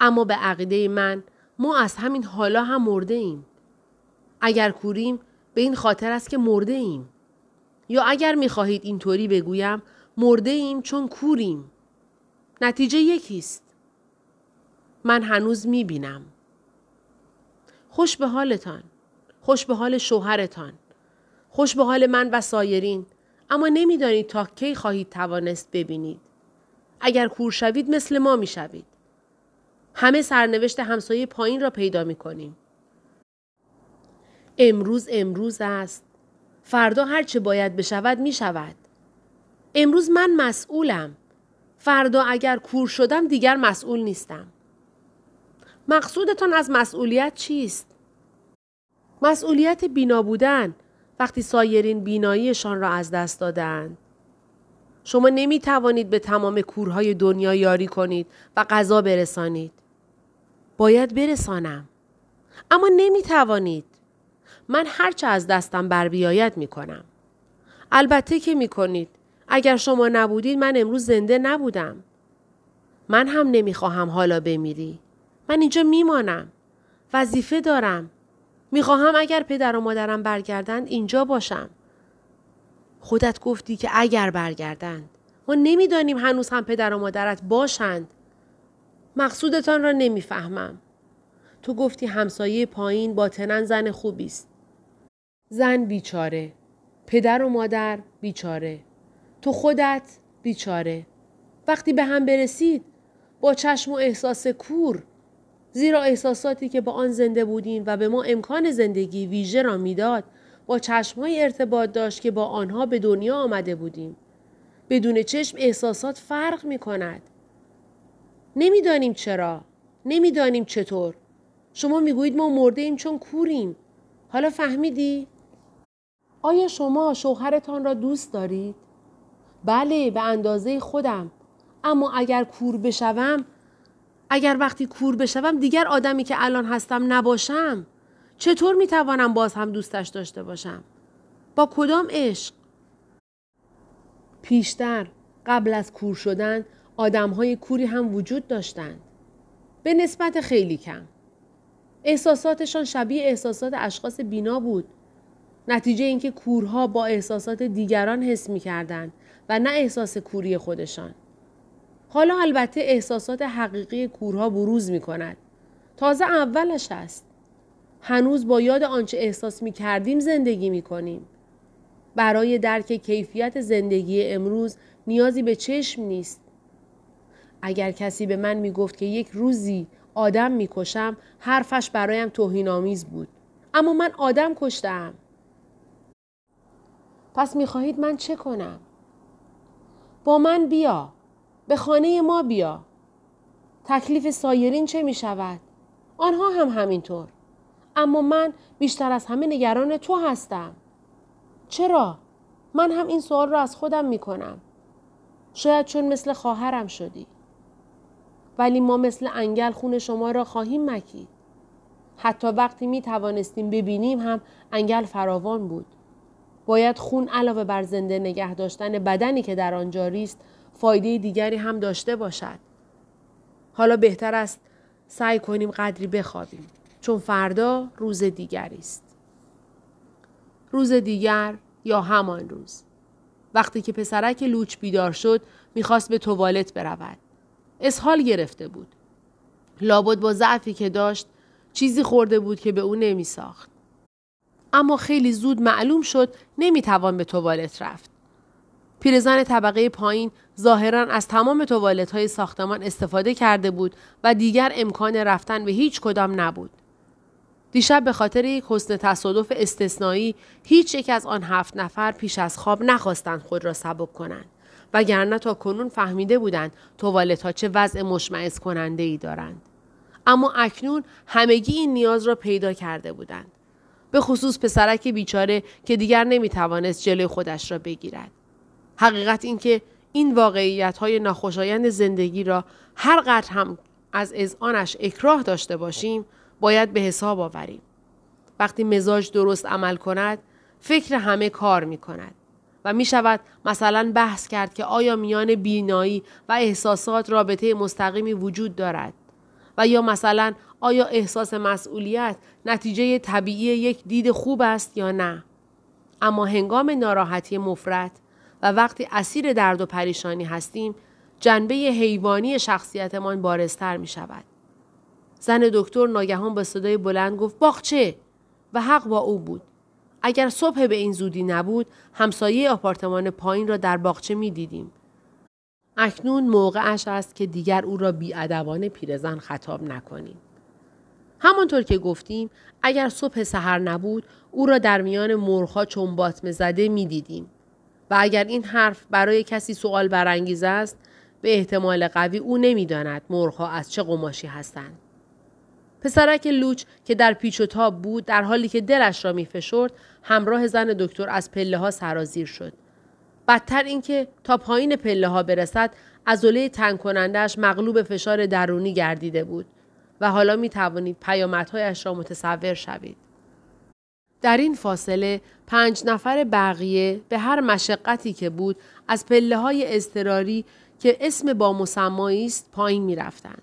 اما به عقیده من ما از همین حالا هم مرده ایم. اگر کوریم به این خاطر است که مرده ایم. یا اگر می خواهید اینطوری بگویم مرده ایم چون کوریم. نتیجه یکیست. من هنوز می بینم. خوش به حالتان. خوش به حال شوهرتان. خوش به حال من و سایرین. اما نمی‌دانید تا کی خواهید توانست ببینید. اگر کور شوید مثل ما می شوید. همه سرنوشت همسایه پایین را پیدا می کنیم. امروز امروز است. فردا هرچه باید بشود می شود. امروز من مسئولم. فردا اگر کور شدم دیگر مسئول نیستم. مقصودتان از مسئولیت چیست؟ مسئولیت بینا بودن وقتی سایرین بیناییشان را از دست دادند. شما نمی توانید به تمام کورهای دنیا یاری کنید و غذا برسانید. باید برسانم. اما نمی توانید. من هرچه از دستم بر بیاید می کنم. البته که می کنید. اگر شما نبودید من امروز زنده نبودم. من هم نمی خواهم حالا بمیری. من اینجا میمانم. وظیفه دارم. می‌خواهم اگر پدر و مادرم برگردند اینجا باشم. خودت گفتی که اگر برگردند. ما نمی‌دانیم هنوز هم پدر و مادرت باشند. مقصودتان را نمی‌فهمم. تو گفتی همسایه پایین باطنا زن خوبی است. زن بیچاره. پدر و مادر بیچاره. تو خودت بیچاره. وقتی به هم برسید با چشم و احساس کور زیرا احساساتی که با آن زنده بودیم و به ما امکان زندگی ویژه را می‌داد با چشمهای ارتباط داشت که با آنها به دنیا آمده بودیم. بدون چشم احساسات فرق می کند. نمی‌دانیم چرا. نمی‌دانیم چطور. شما می‌گویید ما مرده ایم چون کوریم. حالا فهمیدی؟ آیا شما شوهرتان را دوست دارید؟ بله به اندازه خودم. اما اگر کور بشوم اگر وقتی کور بشوم دیگر آدمی که الان هستم نباشم. چطور می‌توانم باز هم دوستش داشته باشم؟ با کدام عشق؟ پیشتر قبل از کور شدن آدم های کوری هم وجود داشتند. به نسبت خیلی کم. احساساتشان شبیه احساسات اشخاص بینا بود. نتیجه اینکه کورها با احساسات دیگران حس می و نه احساس کوری خودشان. حالا البته احساسات حقیقی کورها بروز می کند. تازه اولش است. هنوز با یاد آنچه احساس می کردیم زندگی می کنیم. برای درک کیفیت زندگی امروز نیازی به چشم نیست. اگر کسی به من می گفت که یک روزی آدم می کشم حرفش برایم توهین آمیز بود. اما من آدم کشتم. پس می خواهید من چه کنم؟ با من بیا. به خانه ما بیا. تکلیف سایرین چه می شود؟ آنها هم همینطور. اما من بیشتر از همه نگران تو هستم. چرا؟ من هم این سوال را از خودم می کنم. شاید چون مثل خواهرم شدی. ولی ما مثل انگل خون شما را خواهیم مکید. حتی وقتی می توانستیم ببینیم هم انگل فراوان بود. باید خون علاوه بر زنده نگه داشتن بدنی که در آن جاری است فایده دیگری هم داشته باشد. حالا بهتر است سعی کنیم قدری بخوابیم چون فردا روز دیگری است. روز دیگر یا همان روز. وقتی که پسرک لوچ بیدار شد می‌خواست به توالت برود. اسهال گرفته بود. لابد با ضعفی که داشت چیزی خورده بود که به او نمیساخت. اما خیلی زود معلوم شد نمی‌توان به توالت رفت. پیرزن طبقه پایین ظاهرا از تمام توالت های ساختمان استفاده کرده بود و دیگر امکان رفتن به هیچ کدام نبود. دیشب به خاطر یک حسن تصادف استثنایی هیچ یک از آن هفت نفر پیش از خواب نخواستند خود را سبک کنند وگرنه تا کنون فهمیده بودند توالت ها چه وضع مشمعز کننده ای دارند. اما اکنون همگی این نیاز را پیدا کرده بودند. به خصوص پسرک بیچاره که دیگر نمی‌توانست جلوی خودش را بگیرد. حقیقت اینکه این واقعیت های ناخوشایند زندگی را هر قدر هم از آنش اکراه داشته باشیم باید به حساب آوریم. وقتی مزاج درست عمل کند فکر همه کار می کند. و می شود مثلا بحث کرد که آیا میان بینایی و احساسات رابطه مستقیمی وجود دارد و یا مثلا آیا احساس مسئولیت نتیجه طبیعی یک دید خوب است یا نه اما هنگام ناراحتی مفرد و وقتی اسیر درد و پریشانی هستیم جنبه حیوانی شخصیتمان بارستر می شود. زن دکتر ناگهان با صدای بلند گفت باغچه و حق با او بود. اگر صبح به این زودی نبود همسایه آپارتمان پایین را در باغچه می دیدیم. اکنون موقعش است که دیگر او را بیادبانه پیرزن خطاب نکنیم. همانطور که گفتیم اگر صبح سحر نبود او را در میان مرخا چون باطمه زده می دیدیم. و اگر این حرف برای کسی سوال برانگیز است به احتمال قوی او نمی‌داند مرغها از چه قماشی هستند پسرک لوچ که در پیچ و تاب بود در حالی که دلش را میفشرد همراه زن دکتر از پله ها سرازیر شد بدتر اینکه تا پایین پله ها برسد عضله تنگ کنندهش مغلوب فشار درونی گردیده بود و حالا می توانید پیامدهایش را متصور شوید. در این فاصله پنج نفر بقیه به هر مشقتی که بود از پله های اضطراری که اسم با مسمایی است پایین می رفتند.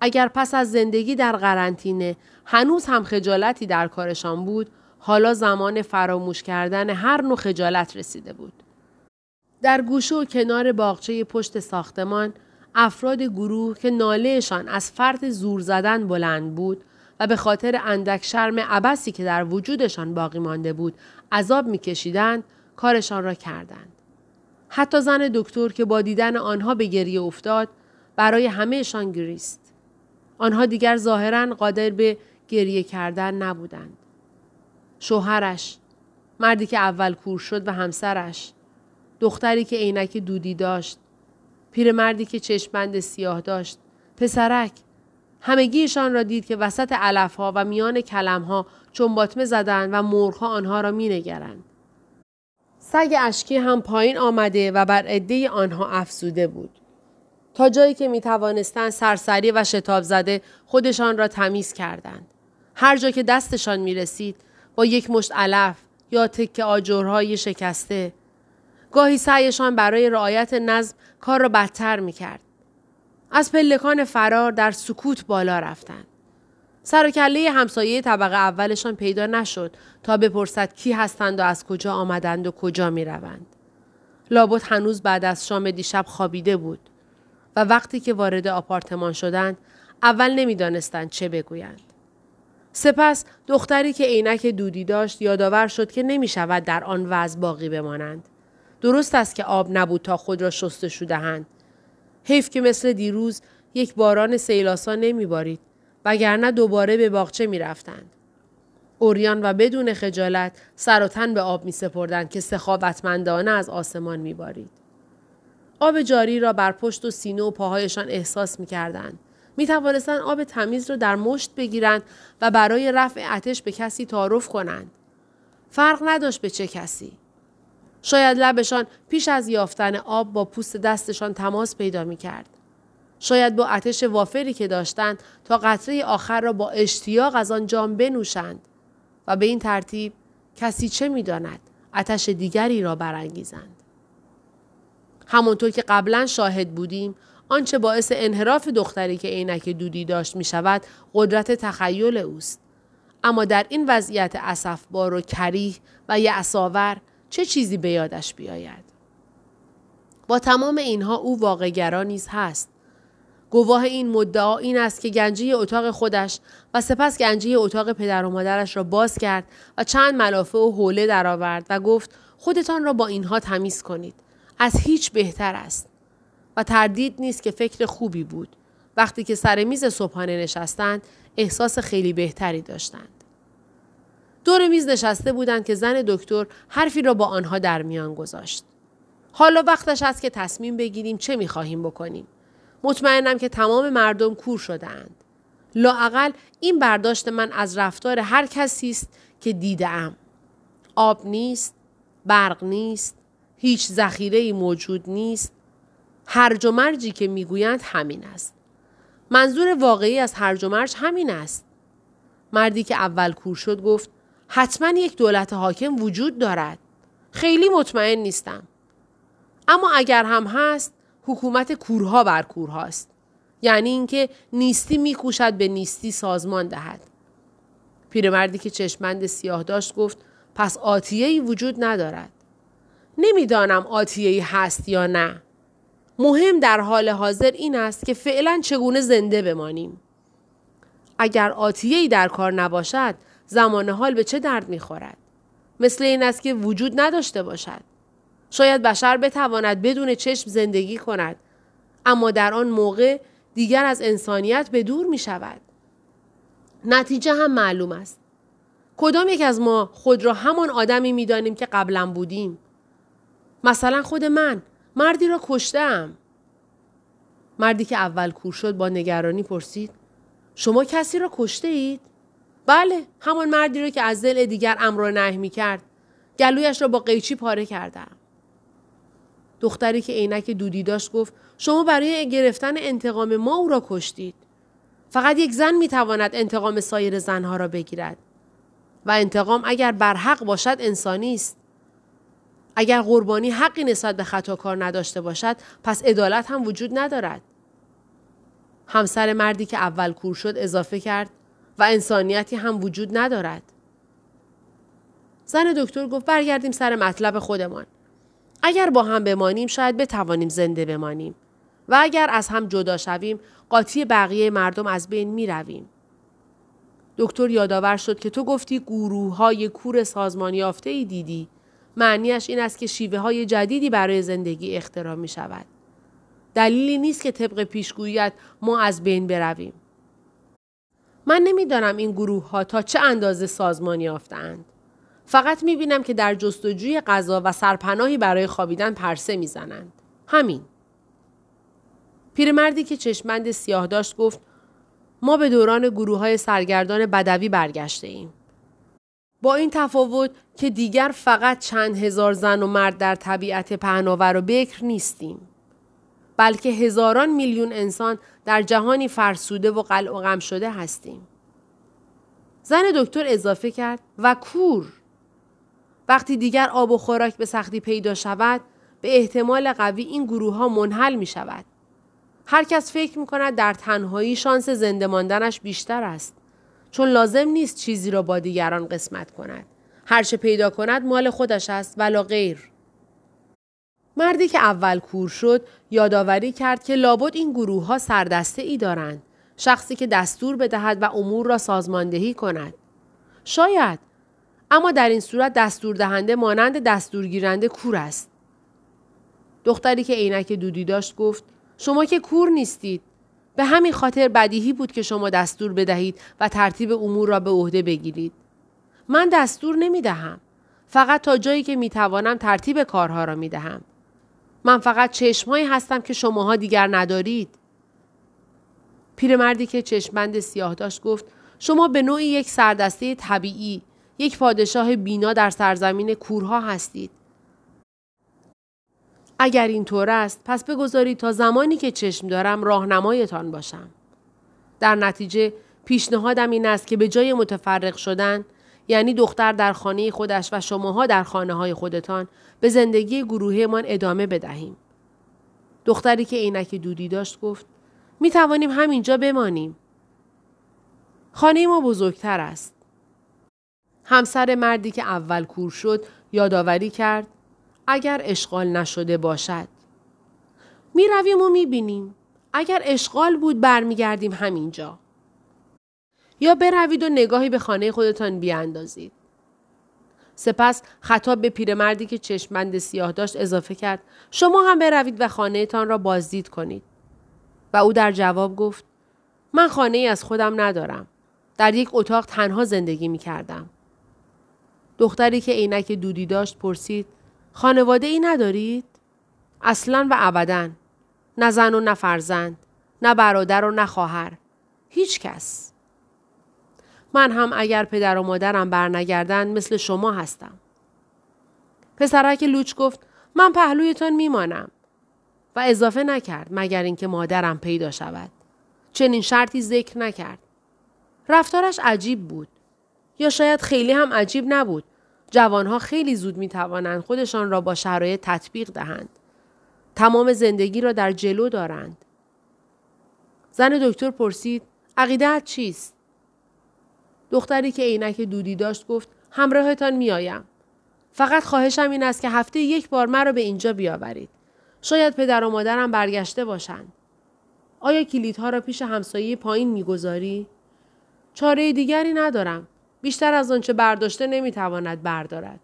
اگر پس از زندگی در قرنطینه هنوز هم خجالتی در کارشان بود حالا زمان فراموش کردن هر نوع خجالت رسیده بود. در گوشه و کنار باغچه پشت ساختمان افراد گروه که نالهشان از فرط زور زدن بلند بود و به خاطر اندک شرم عبسی که در وجودشان باقی مانده بود عذاب میکشیدند کارشان را کردند. حتی زن دکتر که با دیدن آنها به گریه افتاد برای همهشان گریست. آنها دیگر ظاهرا قادر به گریه کردن نبودند. شوهرش، مردی که اول کور شد و همسرش، دختری که عینک دودی داشت، پیرمردی که چشمبند سیاه داشت، پسرک، همگیشان را دید که وسط علفها و میان کلمها چون باطمه زدند و مرغها آنها را مینگرند. سگ اشکی هم پایین آمده و بر عده آنها افزوده بود. تا جایی که می توانستند سرسری و شتاب زده خودشان را تمیز کردند. هر جا که دستشان می رسید با یک مشت علف یا تک آجرهای شکسته. گاهی سعیشان برای رعایت نظم کار را بدتر می کرد. از پلکان فرار در سکوت بالا رفتند. سر و کله همسایه طبقه اولشان پیدا نشد تا بپرسد کی هستند و از کجا آمدند و کجا می روند. لابد هنوز بعد از شام دیشب خوابیده بود و وقتی که وارد آپارتمان شدند اول نمی‌دانستند چه بگویند. سپس دختری که عینک دودی داشت یادآور شد که نمی شود در آن وضع باقی بمانند. درست است که آب نبود تا خود را شستشو دهند. حیف که مثل دیروز یک باران سیلاسا نمی بارید وگرنه دوباره به باغچه می رفتند. اوریان و بدون خجالت سر و تن به آب می سپردند که سخاوتمندانه از آسمان می بارید. آب جاری را بر پشت و سینه و پاهایشان احساس می کردند. می توانستند آب تمیز را در مشت بگیرند و برای رفع اتش به کسی تعارف کنند. فرق نداشت به چه کسی. شاید لبشان پیش از یافتن آب با پوست دستشان تماس پیدا می کرد. شاید با اتش وافری که داشتند تا قطره آخر را با اشتیاق از آن جام بنوشند و به این ترتیب کسی چه می‌داند اتش دیگری را برانگیزند همانطور که قبلا شاهد بودیم آنچه باعث انحراف دختری که عینک دودی داشت می شود قدرت تخیل اوست اما در این وضعیت اسفبار و کریه و یعصاور چه چیزی به یادش بیاید؟ با تمام اینها او واقعگرا نیز هست. گواه این مدعا این است که گنجی اتاق خودش و سپس گنجی اتاق پدر و مادرش را باز کرد و چند ملافه و حوله درآورد و گفت خودتان را با اینها تمیز کنید. از هیچ بهتر است. و تردید نیست که فکر خوبی بود. وقتی که سر میز صبحانه نشستند احساس خیلی بهتری داشتند. دور میز نشسته بودند که زن دکتر حرفی را با آنها در میان گذاشت حالا وقتش است که تصمیم بگیریم چه می خواهیم بکنیم. مطمئنم که تمام مردم کور شدهاند. لاعقل این برداشت من از رفتار هر کسی است که دیدم. آب نیست، برق نیست، هیچ ذخیره موجود نیست. هرج و مرجی که می‌گویند همین است. منظور واقعی از هرج و مرج همین است. مردی که اول کور شد گفت حتما یک دولت حاکم وجود دارد. خیلی مطمئن نیستم. اما اگر هم هست حکومت کورها بر کورهاست. یعنی اینکه نیستی میکوشد به نیستی سازمان دهد. پیرمردی که چشمند سیاه داشت گفت پس آتیهی وجود ندارد. نمی‌دانم آتیهی هست یا نه. مهم در حال حاضر این است که فعلا چگونه زنده بمانیم. اگر آتیهی در کار نباشد زمان حال به چه درد می‌خورد؟ مثل این است که وجود نداشته باشد. شاید بشر بتواند بدون چشم زندگی کند اما در آن موقع دیگر از انسانیت به دور می شود. نتیجه هم معلوم است. کدام یک از ما خود را همان آدمی می دانیم که قبلا بودیم؟ مثلا خود من مردی را کشتم. مردی که اول کور شد با نگرانی پرسید شما کسی را کشته اید؟ بله همان مردی را که از دل دیگر امر نه می کرد. گلویش را با قیچی پاره کردم. دختری که عینک دودی داشت گفت شما برای گرفتن انتقام ما او را کشتید. فقط یک زن می تواند انتقام سایر زنها را بگیرد. و انتقام اگر بر حق باشد انسانی است. اگر قربانی حقی نسبت به خطاکار نداشته باشد پس عدالت هم وجود ندارد. همسر مردی که اول کور شد اضافه کرد و انسانیتی هم وجود ندارد. زن دکتر گفت برگردیم سر مطلب خودمان. اگر با هم بمانیم شاید بتوانیم زنده بمانیم و اگر از هم جدا شویم قاطی بقیه مردم از بین می رویم. دکتر یادآور شد که تو گفتی گروه های کور سازمان یافته ای دیدی. معنیش این است که شیوه های جدیدی برای زندگی اختراع می شود. دلیلی نیست که طبق پیشگوییت ما از بین برویم. من نمی‌دانم این گروه ها تا چه اندازه سازمان یافتند. فقط می بینم که در جستجوی غذا و سرپناهی برای خوابیدن پرسه می‌زنند. همین. پیرمردی که چشمند سیاه داشت گفت ما به دوران گروه های سرگردان بدوی برگشته ایم. با این تفاوت که دیگر فقط چند هزار زن و مرد در طبیعت پهناور و بکر نیستیم. بلکه هزاران میلیون انسان در جهانی فرسوده و قلع و غم شده هستیم. زن دکتر اضافه کرد و کور وقتی دیگر آب و خوراک به سختی پیدا شود به احتمال قوی این گروه ها منحل می شود. هر کس فکر می کند در تنهایی شانس زنده ماندنش بیشتر است. چون لازم نیست چیزی را با دیگران قسمت کند. هرچه پیدا کند مال خودش است ولا غیر. مردی که اول کور شد یادآوری کرد که لابد این گروه ها سردسته ای دارند. شخصی که دستور بدهد و امور را سازماندهی کند. شاید اما در این صورت دستور دهنده مانند دستورگیرنده کور است. دختری که عینک دودی داشت گفت شما که کور نیستید. به همین خاطر بدیهی بود که شما دستور بدهید و ترتیب امور را به عهده بگیرید. من دستور نمی دهم. فقط تا جایی که می توانم ترتیب کارها را می دهم. من فقط چشمهایی هستم که شماها دیگر ندارید. پیرمردی که چشمند سیاه داشت گفت شما به نوعی یک سردسته طبیعی یک پادشاه بینا در سرزمین کورها هستید. اگر این طور است پس بگذارید تا زمانی که چشم دارم راهنمایتان باشم. در نتیجه پیشنهادم این است که به جای متفرق شدن یعنی دختر در خانه خودش و شماها در خانه های خودتان به زندگی گروهمان ادامه بدهیم. دختری که عینک دودی داشت گفت می توانیم همینجا بمانیم. خانه ما بزرگتر است. همسر مردی که اول کور شد یادآوری کرد اگر اشغال نشده باشد. می رویم و می بینیم. اگر اشغال بود برمیگردیم همینجا. یا بروید و نگاهی به خانه خودتان بیاندازید. سپس خطاب به پیرمردی که چشمند سیاه داشت اضافه کرد شما هم بروید و خانهتان را بازدید کنید. و او در جواب گفت من خانه ای از خودم ندارم. در یک اتاق تنها زندگی می کردم. دختری که عینک دودی داشت پرسید خانواده ای ندارید؟ اصلا و ابدا نه زن و نه فرزند نه برادر و نه خواهر هیچ کس من هم اگر پدر و مادرم برنگردن مثل شما هستم. پسرک لوچ گفت من پهلویتان میمانم. و اضافه نکرد مگر اینکه مادرم پیدا شود. چنین شرطی ذکر نکرد. رفتارش عجیب بود. یا شاید خیلی هم عجیب نبود. جوانها خیلی زود می توانند خودشان را با شرایط تطبیق دهند. تمام زندگی را در جلو دارند. زن دکتر پرسید عقیدت چیست؟ دختری که عینک دودی داشت گفت همراهتان میآیم. فقط خواهشم این است که هفته یک بار مرا به اینجا بیاورید. شاید پدر و مادرم برگشته باشند. آیا کلیدها را پیش همسایه پایین می‌گذاری؟ چاره دیگری ندارم. بیشتر از آنچه برداشته نمی‌تواند بردارد.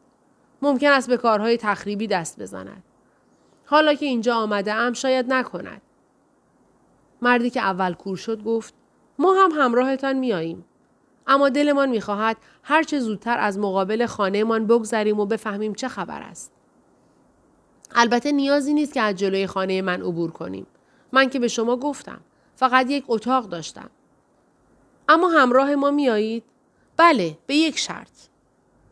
ممکن است به کارهای تخریبی دست بزند. حالا که اینجا آمده ام شاید نکند. مردی که اول کور شد گفت ما هم همراهتان میاییم اما دلمان می‌خواهد هرچه زودتر از مقابل خانهمان بگذریم و بفهمیم چه خبر است. البته نیازی نیست که از جلوی خانه من عبور کنیم. من که به شما گفتم فقط یک اتاق داشتم. اما همراه ما میایید بله به یک شرط.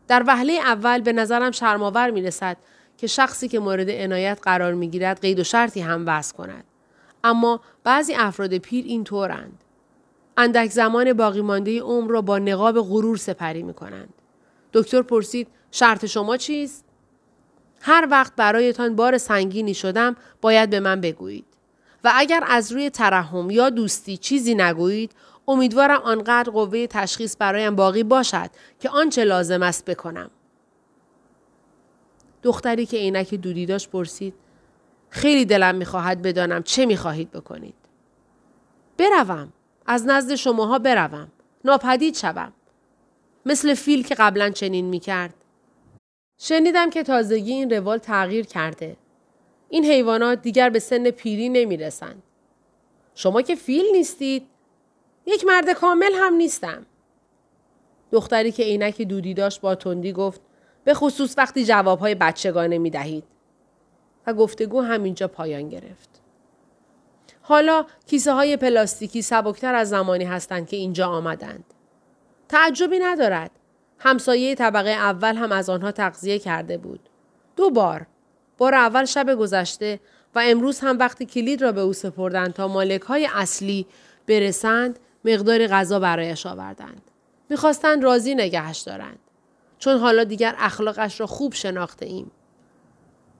در وهله اول به نظرم شرماور می رسد که شخصی که مورد عنایت قرار می گیرد قید و شرطی هم وضع کند. اما بعضی افراد پیر این طورند. اندک زمان باقی مانده عمر را با نقاب غرور سپری می کنند. دکتر پرسید شرط شما چیست؟ هر وقت برایتان بار سنگینی شدم باید به من بگویید. و اگر از روی ترحم یا دوستی چیزی نگویید امیدوارم آنقدر قوه تشخیص برایم باقی باشد که آنچه لازم است بکنم. دختری که عینک دودی داشت پرسید خیلی دلم می‌خواهد بدانم چه می‌خواهید بکنید. بروم. از نزد شماها بروم. ناپدید شوم. مثل فیل که قبلا چنین می‌کرد. شنیدم که تازگی این روال تغییر کرده. این حیوانات دیگر به سن پیری نمی‌رسند. شما که فیل نیستید یک مرد کامل هم نیستم. دختری که عینک دودی داشت با تندی گفت به خصوص وقتی جوابهای بچگانه می دهید. و گفتگو همینجا پایان گرفت. حالا کیسه های پلاستیکی سبکتر از زمانی هستند که اینجا آمدند. تعجبی ندارد. همسایه طبقه اول هم از آنها تغذیه کرده بود. دو بار. بار اول شب گذشته و امروز هم وقتی کلید را به او سپردند تا مالک های اصلی برسند مقداری غذا برایش آوردند. می‌خواستند راضی نگهش دارند. چون حالا دیگر اخلاقش را خوب شناخته ایم.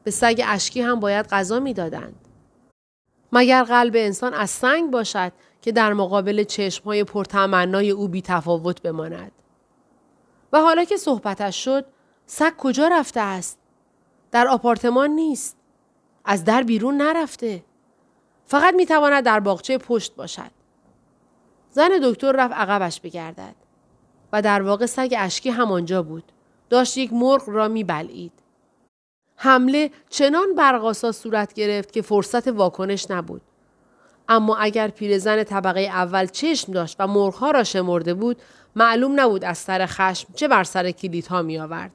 به سگ اشکی هم باید غذا می‌دادند. مگر قلب انسان از سنگ باشد که در مقابل چشمهای پرتمنای او بی تفاوت بماند. و حالا که صحبتش شد سگ کجا رفته است؟ در آپارتمان نیست. از در بیرون نرفته. فقط می‌تواند در باغچه پشت باشد. زن دکتر رفت عقبش بگردد و در واقع سگ اشکی همانجا بود. داشت یک مرغ را میبلعید. حمله چنان برقاسا صورت گرفت که فرصت واکنش نبود. اما اگر پیرزن طبقه اول چشم داشت و مرغها را شمرده بود معلوم نبود از سر خشم چه بر سر کلیدها می آورد.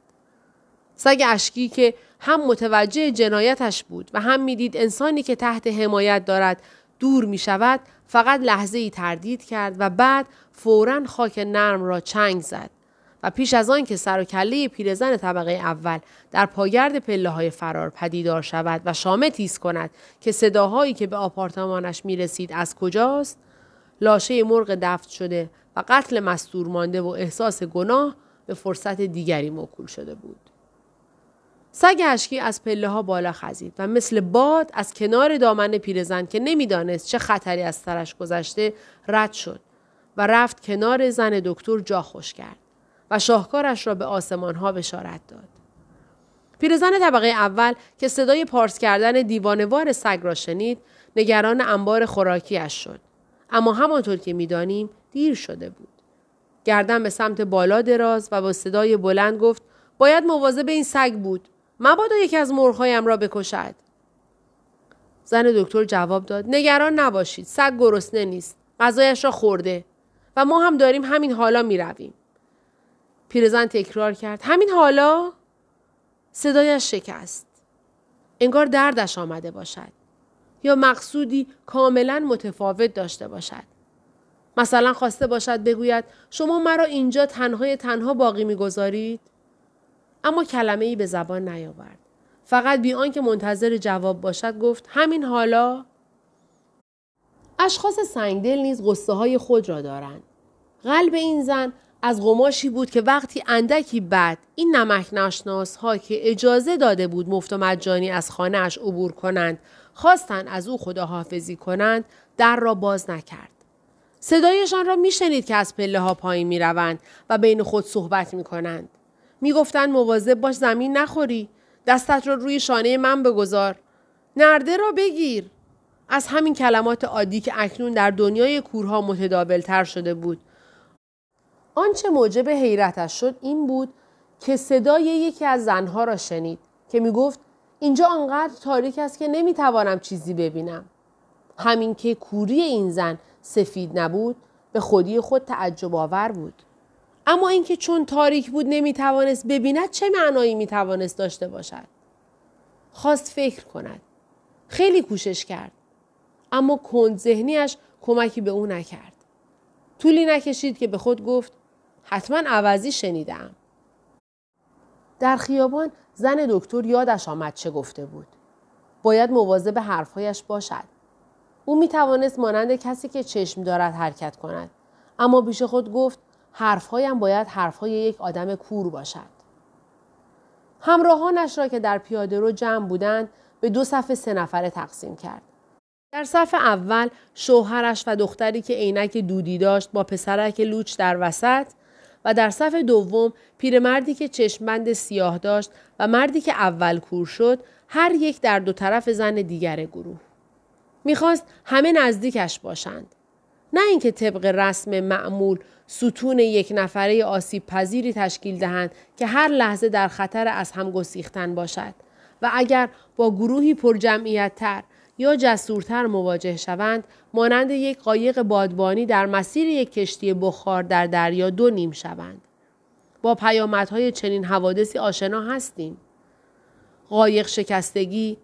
سگ اشکی که هم متوجه جنایتش بود و هم می‌دید انسانی که تحت حمایت دارد دور می شود فقط لحظه ای تردید کرد و بعد فورا خاک نرم را چنگ زد و پیش از آن که سر و کله پیرزن طبقه اول در پاگرد پله های فرار پدیدار شود و شامه تیز کند که صداهایی که به آپارتمانش می رسید از کجاست لاشه مرغ دفت شده و قتل مستور مانده و احساس گناه به فرصت دیگری موکول شده بود. سگ اشکی از پله ها بالا خزید و مثل باد از کنار دامن پیرزن که نمی‌دانست چه خطری از سرش گذشته رد شد و رفت کنار زن دکتر جا خوش کرد و شاهکارش را به آسمان ها بشارت داد. پیرزن طبقه اول که صدای پارس کردن دیوانوار سگ را شنید نگران انبار خوراکیش شد. اما همانطور که می‌دانیم دیر شده بود. گردن به سمت بالا دراز و با صدای بلند گفت باید مواظب این سگ بود. مبادا یکی از مرغهایم را بکشد زن دکتر جواب داد نگران نباشید سگ گرسنه نیست غذایش را خورده و ما هم داریم همین حالا می رویم. پیرزن تکرار کرد. همین حالا صدایش شکست. انگار دردش آمده باشد. یا مقصودی کاملا متفاوت داشته باشد. مثلا خواسته باشد بگوید شما مرا اینجا تنهای تنها باقی می‌گذارید؟ اما کلمه ای به زبان نیاورد. فقط بی آنکه منتظر جواب باشد گفت همین حالا؟ اشخاص سنگدل نیز قصه های خود را دارند. قلب این زن از قماشی بود که وقتی اندکی بعد این نمک نشناس ها که اجازه داده بود مفت و مجانی از خانه اش عبور کنند خواستند از او خداحافظی کنند در را باز نکرد. صدایشان را میشنید که از پله ها پایین می روند و بین خود صحبت می کنند. می گفتند مواظب باش زمین نخوری. دستت را روی شانه من بگذار. نرده را بگیر. از همین کلمات عادی که اکنون در دنیای کورها متداولتر شده بود. آنچه موجب حیرتش شد این بود که صدای یکی از زنها را شنید که می گفت اینجا آنقدر تاریک است که نمی‌توانم چیزی ببینم. همین که کوری این زن سفید نبود به خودی خود تعجب آور بود. اما اینکه چون تاریک بود نمی‌توانست ببیند چه معنایی می‌توانست داشته باشد؟ خواست فکر کند. خیلی کوشش کرد. اما کند ذهنیش کمکی به او نکرد. طولی نکشید که به خود گفت حتما عوضی شنیدم. در خیابان زن دکتر یادش آمد چه گفته بود. باید مواظب حرفهایش باشد. او می توانست مانند کسی که چشم دارد حرکت کند. اما بیش خود گفت حرفهایم باید حرفهای یک آدم کور باشد. همراهانش را که در پیاده رو جمع بودند به دو صف سه نفره تقسیم کرد. در صف اول شوهرش و دختری که عینک دودی داشت با پسرک لوچ در وسط و در صف دوم پیرمردی که چشمبند سیاه داشت و مردی که اول کور شد هر یک در دو طرف زن دیگر گروه. می‌خواست همه نزدیکش باشند. نه اینکه طبق رسم معمول ستون یک نفره آسیب پذیری تشکیل دهند که هر لحظه در خطر از هم گسیختن باشد و اگر با گروهی پر جمعیت تر یا جسورتر مواجه شوند مانند یک قایق بادبانی در مسیر یک کشتی بخار در دریا دو نیم شوند. با پیامدهای چنین حوادثی آشنا هستیم. قایق شکستگی،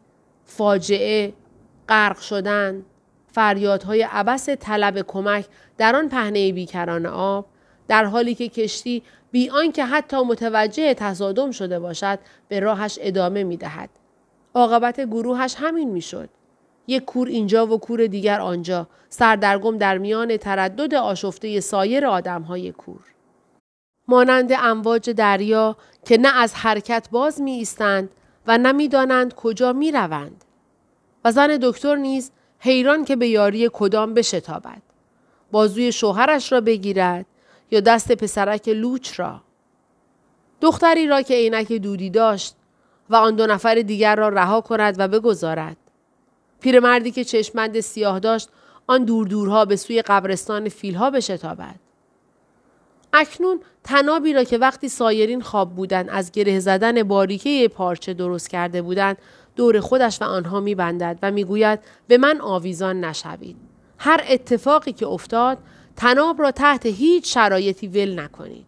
فاجعه، غرق شدن، فریادهای عبس طلب کمک در آن پهنه بیکران آب در حالی که کشتی بی آنکه حتی متوجه تصادم شده باشد به راهش ادامه می دهد. عاقبت گروهش همین می شد. یک کور اینجا و کور دیگر آنجا سردرگم در میان تردد آشفته سایر آدمهای کور. مانند امواج دریا که نه از حرکت باز می ایستند و نمی‌دانند کجا می روند. و زن دکتر نیز حیران که به یاری کدام بشتابد. بازوی شوهرش را بگیرد یا دست پسرک لوچ را. دختری را که عینک دودی داشت و آن دو نفر دیگر را رها کند و بگذارد. پیرمردی که چشمند سیاه داشت آن دور دورها به سوی قبرستان فیلها بشتابد. اکنون تنابی را که وقتی سایرین خواب بودند از گره زدن باریکه پارچه درست کرده بودند دور خودش و آنها میبندد و می‌گوید به من آویزان نشوید. هر اتفاقی که افتاد تناب را تحت هیچ شرایطی ول نکنید.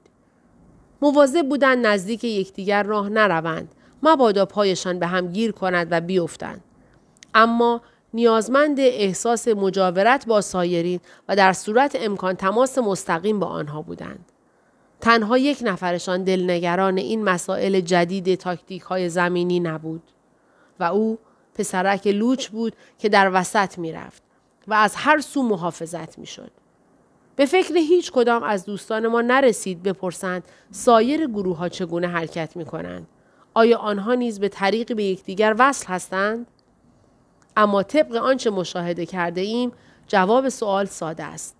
مواظب بودند نزدیک یکدیگر راه نروند مبادا پایشان به هم گیر کند و بیفتند. اما نیازمند احساس مجاورت با سایرین و در صورت امکان تماس مستقیم با آنها بودند. تنها یک نفرشان دلنگران این مسائل جدید تاکتیک های زمینی نبود و او پسرک لوچ بود که در وسط می رفت و از هر سو محافظت می شد. به فکر هیچ کدام از دوستان ما نرسید بپرسند سایر گروه ها چگونه حرکت می کنند. آیا آنها نیز به طریق به یکدیگر وصل هستند؟ اما طبق آنچه مشاهده کرده ایم جواب سوال ساده است.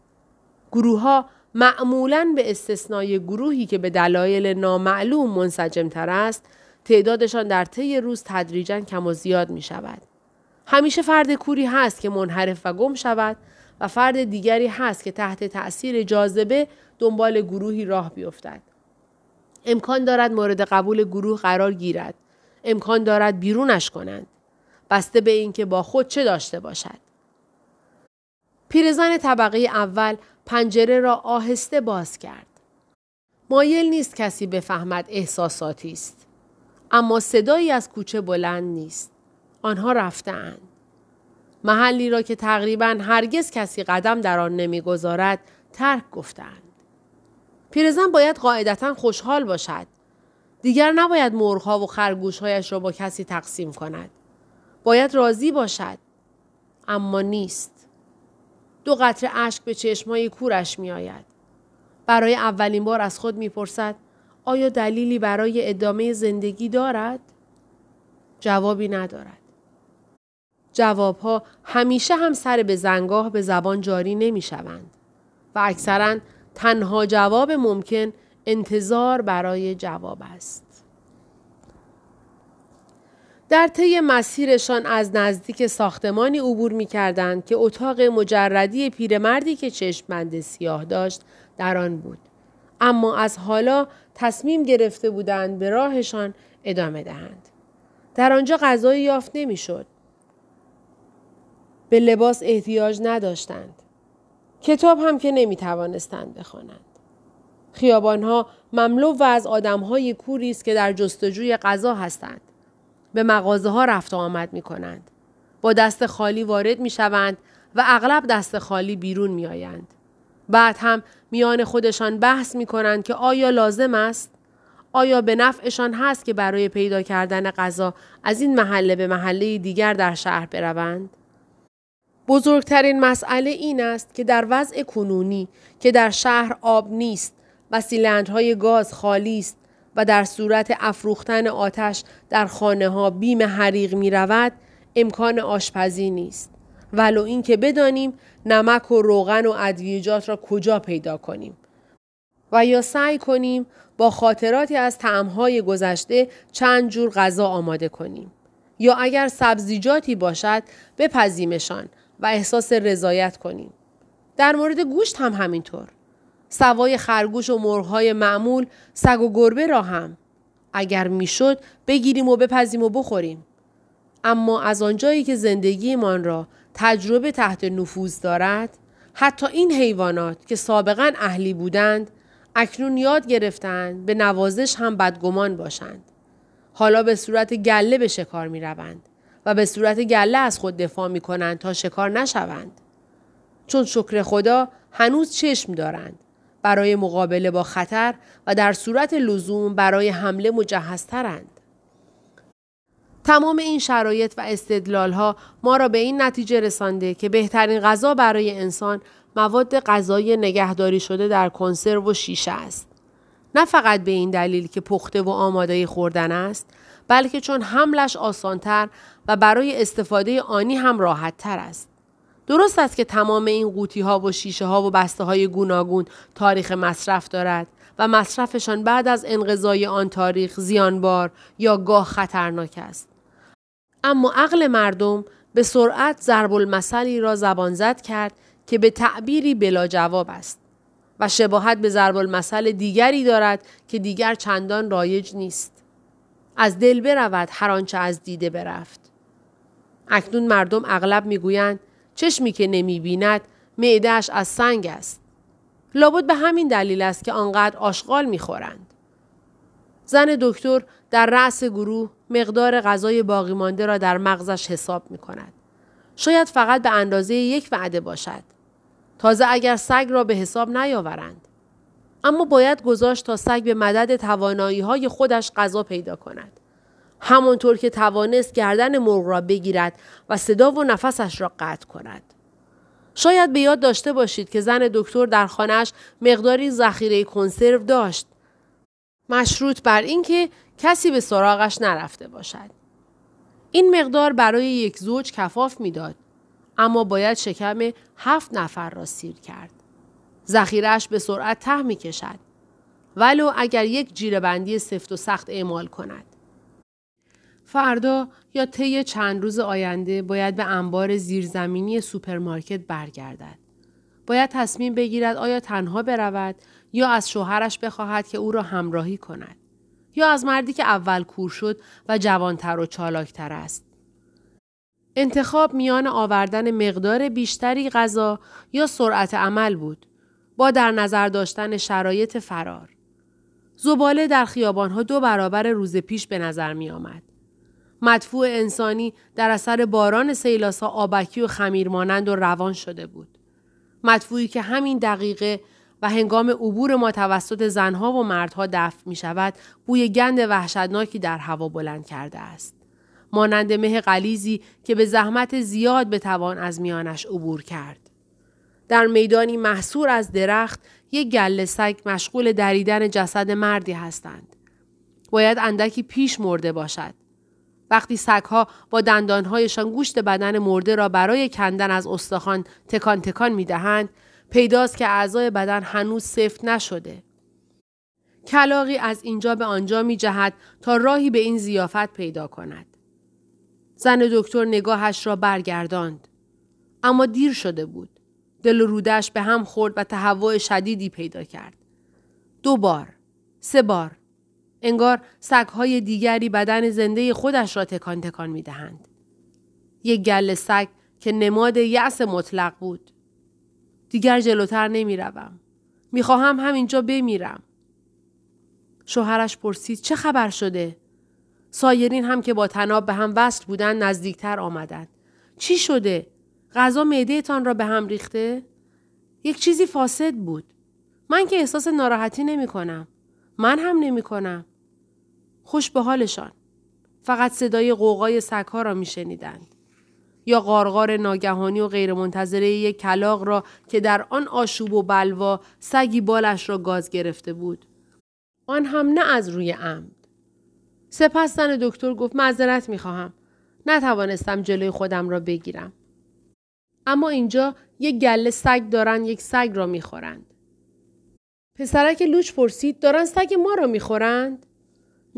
گروه ها معمولا به استثنای گروهی که به دلایل نامعلوم منسجم تر است تعدادشان در طی روز تدریجا کم و زیاد می شود. همیشه فرد کوری هست که منحرف و گم شود و فرد دیگری هست که تحت تأثیر جاذبه دنبال گروهی راه بیفتد. امکان دارد مورد قبول گروه قرار گیرد. امکان دارد بیرونش کنند. بسته به اینکه با خود چه داشته باشد. پیرزن طبقه اول پنجره را آهسته باز کرد. مایل نیست کسی بفهمد احساساتی است. اما صدایی از کوچه بلند نیست. آنها رفتند. محلی را که تقریبا هرگز کسی قدم در آن نمی‌گذارد ترک گفتند. پیرزن باید قاعدتا خوشحال باشد. دیگر نباید مرغها و خرگوشهایش را با کسی تقسیم کند. باید راضی باشد. اما نیست. دو قطره اشک به چشمای کورش می آید. برای اولین بار از خود می‌پرسد آیا دلیلی برای ادامه زندگی دارد؟ جوابی ندارد. جوابها همیشه هم سر به زنگاه به زبان جاری نمی شوند و اکثرا تنها جواب ممکن انتظار برای جواب است. در طی مسیرشان از نزدیک ساختمانی عبور می کردند که اتاق مجردی پیرمردی که چشمبند سیاه داشت در آن بود. اما از حالا تصمیم گرفته بودند به راهشان ادامه دهند. در آنجا غذایی یافت نمی‌شد. به لباس احتیاج نداشتند. کتاب هم که نمی توانستند بخوانند. خیابانها مملو و از آدمهای کوری است که در جستجوی غذا هستند. به مغازه ها رفت و آمد می کنند. با دست خالی وارد می شوند و اغلب دست خالی بیرون می آیند. بعد هم میان خودشان بحث می کنند که آیا لازم است؟ آیا به نفعشان هست که برای پیدا کردن غذا از این محله به محله دیگر در شهر بروند؟ بزرگترین مسئله این است که در وضع کنونی که در شهر آب نیست و سیلندهای گاز خالی است و در صورت افروختن آتش در خانه ها بیم حریق می رود امکان آشپزی نیست. ولو اینکه بدانیم نمک و روغن و ادویجات را کجا پیدا کنیم. و یا سعی کنیم با خاطراتی از طعمهای گذشته چند جور غذا آماده کنیم. یا اگر سبزیجاتی باشد بپزیمشان و احساس رضایت کنیم. در مورد گوشت هم همینطور. سوای خرگوش و مرغهای معمول سگ و گربه را هم. اگر می‌شد بگیریم و بپزیم و بخوریم. اما از آنجایی که زندگیمان را تجربه تحت نفوذ دارد حتی این حیوانات که سابقا اهلی بودند اکنون یاد گرفتند به نوازش هم بدگمان باشند. حالا به صورت گله به شکار می روند و به صورت گله از خود دفاع می کنند تا شکار نشوند. چون شکر خدا هنوز چشم دارند. برای مقابله با خطر و در صورت لزوم برای حمله مجهزترند تمام این شرایط و استدلال ها ما را به این نتیجه رسانده که بهترین غذا برای انسان مواد غذایی نگهداری شده در کنسرو و شیشه است. نه فقط به این دلیل که پخته و آماده خوردن است، بلکه چون حملش آسانتر و برای استفاده آنی هم راحت تر است. درست است که تمام این قوطی ها و شیشه ها و بسته های گوناگون تاریخ مصرف دارد و مصرفشان بعد از انقضای آن تاریخ زیانبار یا گاه خطرناک است. اما عقل مردم به سرعت ضرب المثلی را زبان زد کرد که به تعبیری بلا جواب است و شباهت به ضرب المثل دیگری دارد که دیگر چندان رایج نیست. از دل برود هر آنچه از دیده برفت. اکنون مردم اغلب می‌گویند چشمی که نمی بیند معدهش از سنگ است. لابد به همین دلیل است که آنقدر آشغال می‌خورند. زن دکتر در رأس گروه مقدار غذای باقی مانده را در مغزش حساب می کند. شاید فقط به اندازه یک وعده باشد. تازه اگر سگ را به حساب نیاورند. اما باید گذاشت تا سگ به مدد توانایی های خودش غذا پیدا کند. همانطور که توانست گردن مرغ را بگیرد و صدا و نفسش را قطع کند. شاید به یاد داشته باشید که زن دکتر در خانهش مقداری ذخیره کنسرو داشت مشروط بر اینکه کسی به سراغش نرفته باشد. این مقدار برای یک زوج کفاف می‌داد اما باید شکم هفت نفر را سیر کرد. ذخیرش به سرعت ته می کشد. ولو اگر یک جیره بندی سفت و سخت اعمال کند. فردا یا طی چند روز آینده باید به انبار زیرزمینی سوپرمارکت برگردد. باید تصمیم بگیرد آیا تنها برود یا از شوهرش بخواهد که او را همراهی کند. یا از مردی که اول کور شد و جوانتر و چالاکتر است. انتخاب میان آوردن مقدار بیشتری غذا یا سرعت عمل بود با در نظر داشتن شرایط فرار. زباله در خیابانها دو برابر روز پیش به نظر می آمد. مدفوع انسانی در اثر باران سیلاسا آبکی و خمیر مانند و روان شده بود. مدفوعی که همین دقیقه و هنگام عبور ما توسط زنها و مردها دفع می شود بوی گند وحشتناکی در هوا بلند کرده است. مانند مه قلیزی که به زحمت زیاد بتوان از میانش عبور کرد. در میدانی محصور از درخت یک گله سگ مشغول دریدن جسد مردی هستند. باید اندکی پیش مرده باشد. وقتی سگها با دندانهایشان گوشت بدن مرده را برای کندن از استخوان تکان تکان می دهند، پیداست که اعضای بدن هنوز سفت نشده. کلاقی از اینجا به آنجا می جهد تا راهی به این زیافت پیدا کند. زن دکتر نگاهش را برگرداند. اما دیر شده بود. دل رودش به هم خورد و تهوع شدیدی پیدا کرد. دو بار. سه بار. انگار سگهای دیگری بدن زنده خودش را تکان تکان می دهند. یک گل سگ که نماد یأس مطلق بود. دیگر جلوتر نمی روم. می خواهم همینجا بمیرم. شوهرش پرسید چه خبر شده؟ سایرین هم که با تناب به هم وصل بودن نزدیکتر آمدند. چی شده؟ غذا معدهتان را به هم ریخته؟ یک چیزی فاسد بود. من که احساس ناراحتی نمی کنم. من هم نمی کنم. خوش به حالشان. فقط صدای قوقای سگها را می شنیدند. یا قارقار ناگهانی و غیرمنتظره یک کلاق را که در آن آشوب و بلوا سگی بالش را گاز گرفته بود. آن هم نه از روی عمد. سپس زن دکتر گفت معذرت خواهم. نتوانستم جلوی خودم را بگیرم. اما اینجا یک گله سگ دارن یک سگ را می‌خورند. پسرک لوچ پرسید دارن سگ ما را می‌خورند؟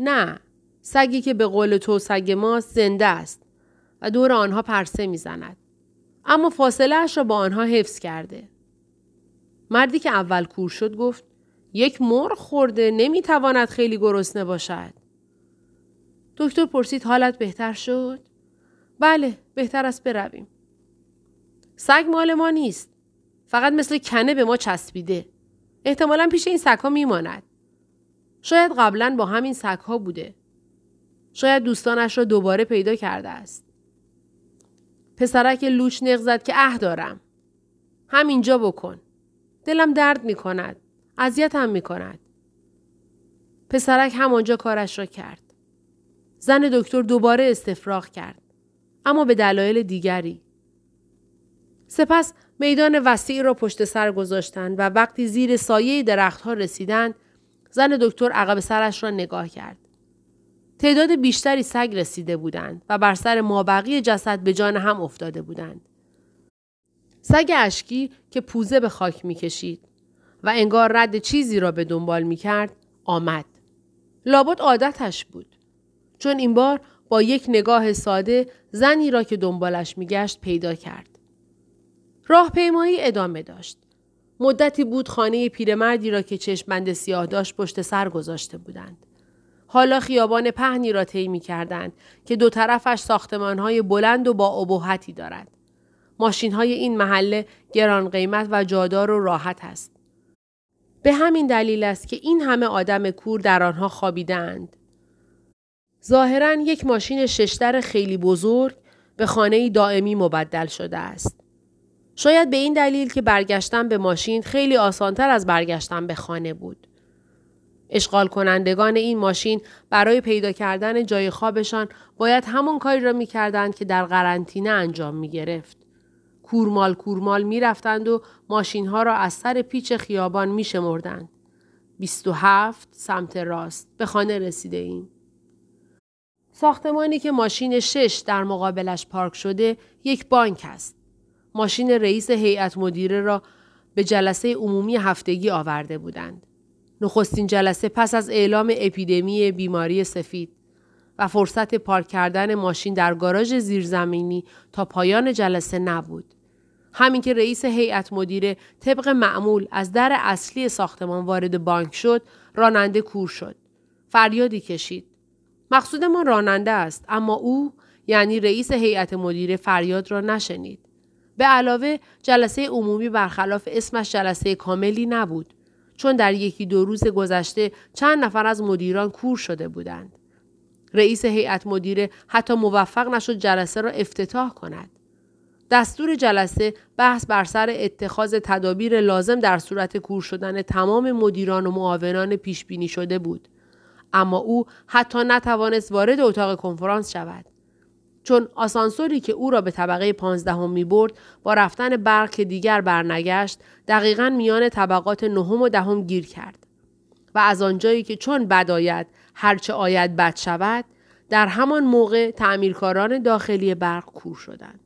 نه سگی که به قول تو سگ ماست زنده است و دور آنها پرسه می‌زند. اما فاصله اش را با آنها حفظ کرده. مردی که اول کور شد گفت یک مرغ خورده نمی‌تواند خیلی گرسنه باشد. دکتر پرسید حالت بهتر شد؟ بله بهتر است برویم. سگ مال ما نیست فقط مثل کنه به ما چسبیده. احتمالا پیش این سگها میماند. شاید قبلا با همین سگها بوده. شاید دوستانش را دوباره پیدا کرده است. پسرک لوچ نق زد که اه دارم. همینجا بکن. دلم درد می کند. هم می کند. پسرک همانجا کارش را کرد. زن دکتر دوباره استفراغ کرد. اما به دلایل دیگری. سپس میدان وسیعی را پشت سر گذاشتند و وقتی زیر سایه درختها رسیدند زن دکتر عقب سرش را نگاه کرد. تعداد بیشتری سگ رسیده بودند و بر سر مابقی جسد به جان هم افتاده بودند. سگ اشکی که پوزه به خاک می‌کشید و انگار رد چیزی را به دنبال می کرد آمد. لابد عادتش بود. چون این بار با یک نگاه ساده زنی را که دنبالش میگشت پیدا کرد. راهپیمایی ادامه داشت. مدتی بود خانه پیرمردی را که چشمند سیاه داشت پشت سر گذاشته بودند. حالا خیابان پهنی را طی می کردند که دو طرفش ساختمانهای بلند و با ابهتی دارد. ماشین های این محله گران قیمت و جادار و راحت است. به همین دلیل است که این همه آدم کور در آنها خوابیدند. ظاهرا یک ماشین ششتر خیلی بزرگ به خانه دائمی مبدل شده است. شاید به این دلیل که برگشتن به ماشین خیلی آسانتر از برگشتن به خانه بود. اشغال کنندگان این ماشین برای پیدا کردن جای خوابشان باید همون کاری را می‌کردند که در قرنطینه انجام می گرفت. کورمال کورمال می رفتند و ماشین ها را از سر پیچ خیابان می شمردند. 27 سمت راست به خانه رسیده ایم. ساختمانی که ماشین شش در مقابلش پارک شده یک بانک است. ماشین رئیس هیئت مدیره را به جلسه عمومی هفتگی آورده بودند. نخستین جلسه پس از اعلام اپیدمی بیماری سفید و فرصت پارک کردن ماشین در گاراژ زیرزمینی تا پایان جلسه نبود. همین که رئیس هیئت مدیره طبق معمول از در اصلی ساختمان وارد بانک شد، راننده کور شد. فریادی کشید. مقصود ما راننده است اما او یعنی رئیس هیئت مدیره فریاد را نشنید. به علاوه جلسه عمومی برخلاف اسمش جلسه کاملی نبود چون در یکی دو روز گذشته چند نفر از مدیران کور شده بودند. رئیس هیئت مدیره حتی موفق نشد جلسه را افتتاح کند. دستور جلسه بحث بر سر اتخاذ تدابیر لازم در صورت کور شدن تمام مدیران و معاونان پیش بینی شده بود. اما او حتی نتوانست وارد اتاق کنفرانس شود. چون آسانسوری که او را به طبقه پانزدهم می برد با رفتن برق که دیگر برنگشت دقیقا میان طبقات نهم و دهم گیر کرد. و از آنجایی که چون بد آید هرچه آید بد شود در همان موقع تعمیرکاران داخلی برق کور شدند.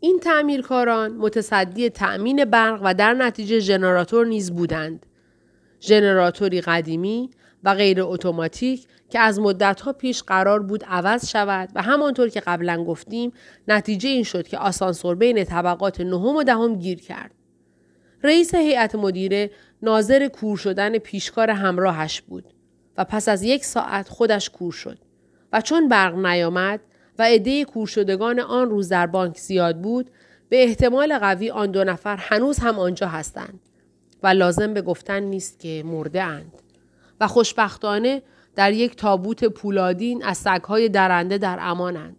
این تعمیرکاران متصدی تأمین برق و در نتیجه ژنراتور نیز بودند. ژنراتوری قدیمی و غیر اتوماتیک که از مدتها پیش قرار بود عوض شود و همانطور که قبلا گفتیم نتیجه این شد که آسانسور بین طبقات نهم و دهم گیر کرد. رئیس هیئت مدیره ناظر کور شدن پیشکار همراهش بود و پس از یک ساعت خودش کور شد و چون برق نیامد و عده کور شدگان آن روز در بانک زیاد بود به احتمال قوی آن دو نفر هنوز هم آنجا هستند و لازم به گفتن نیست که مرده اند. و خوشبختانه در یک تابوت پولادین از سگهای درنده در امانند.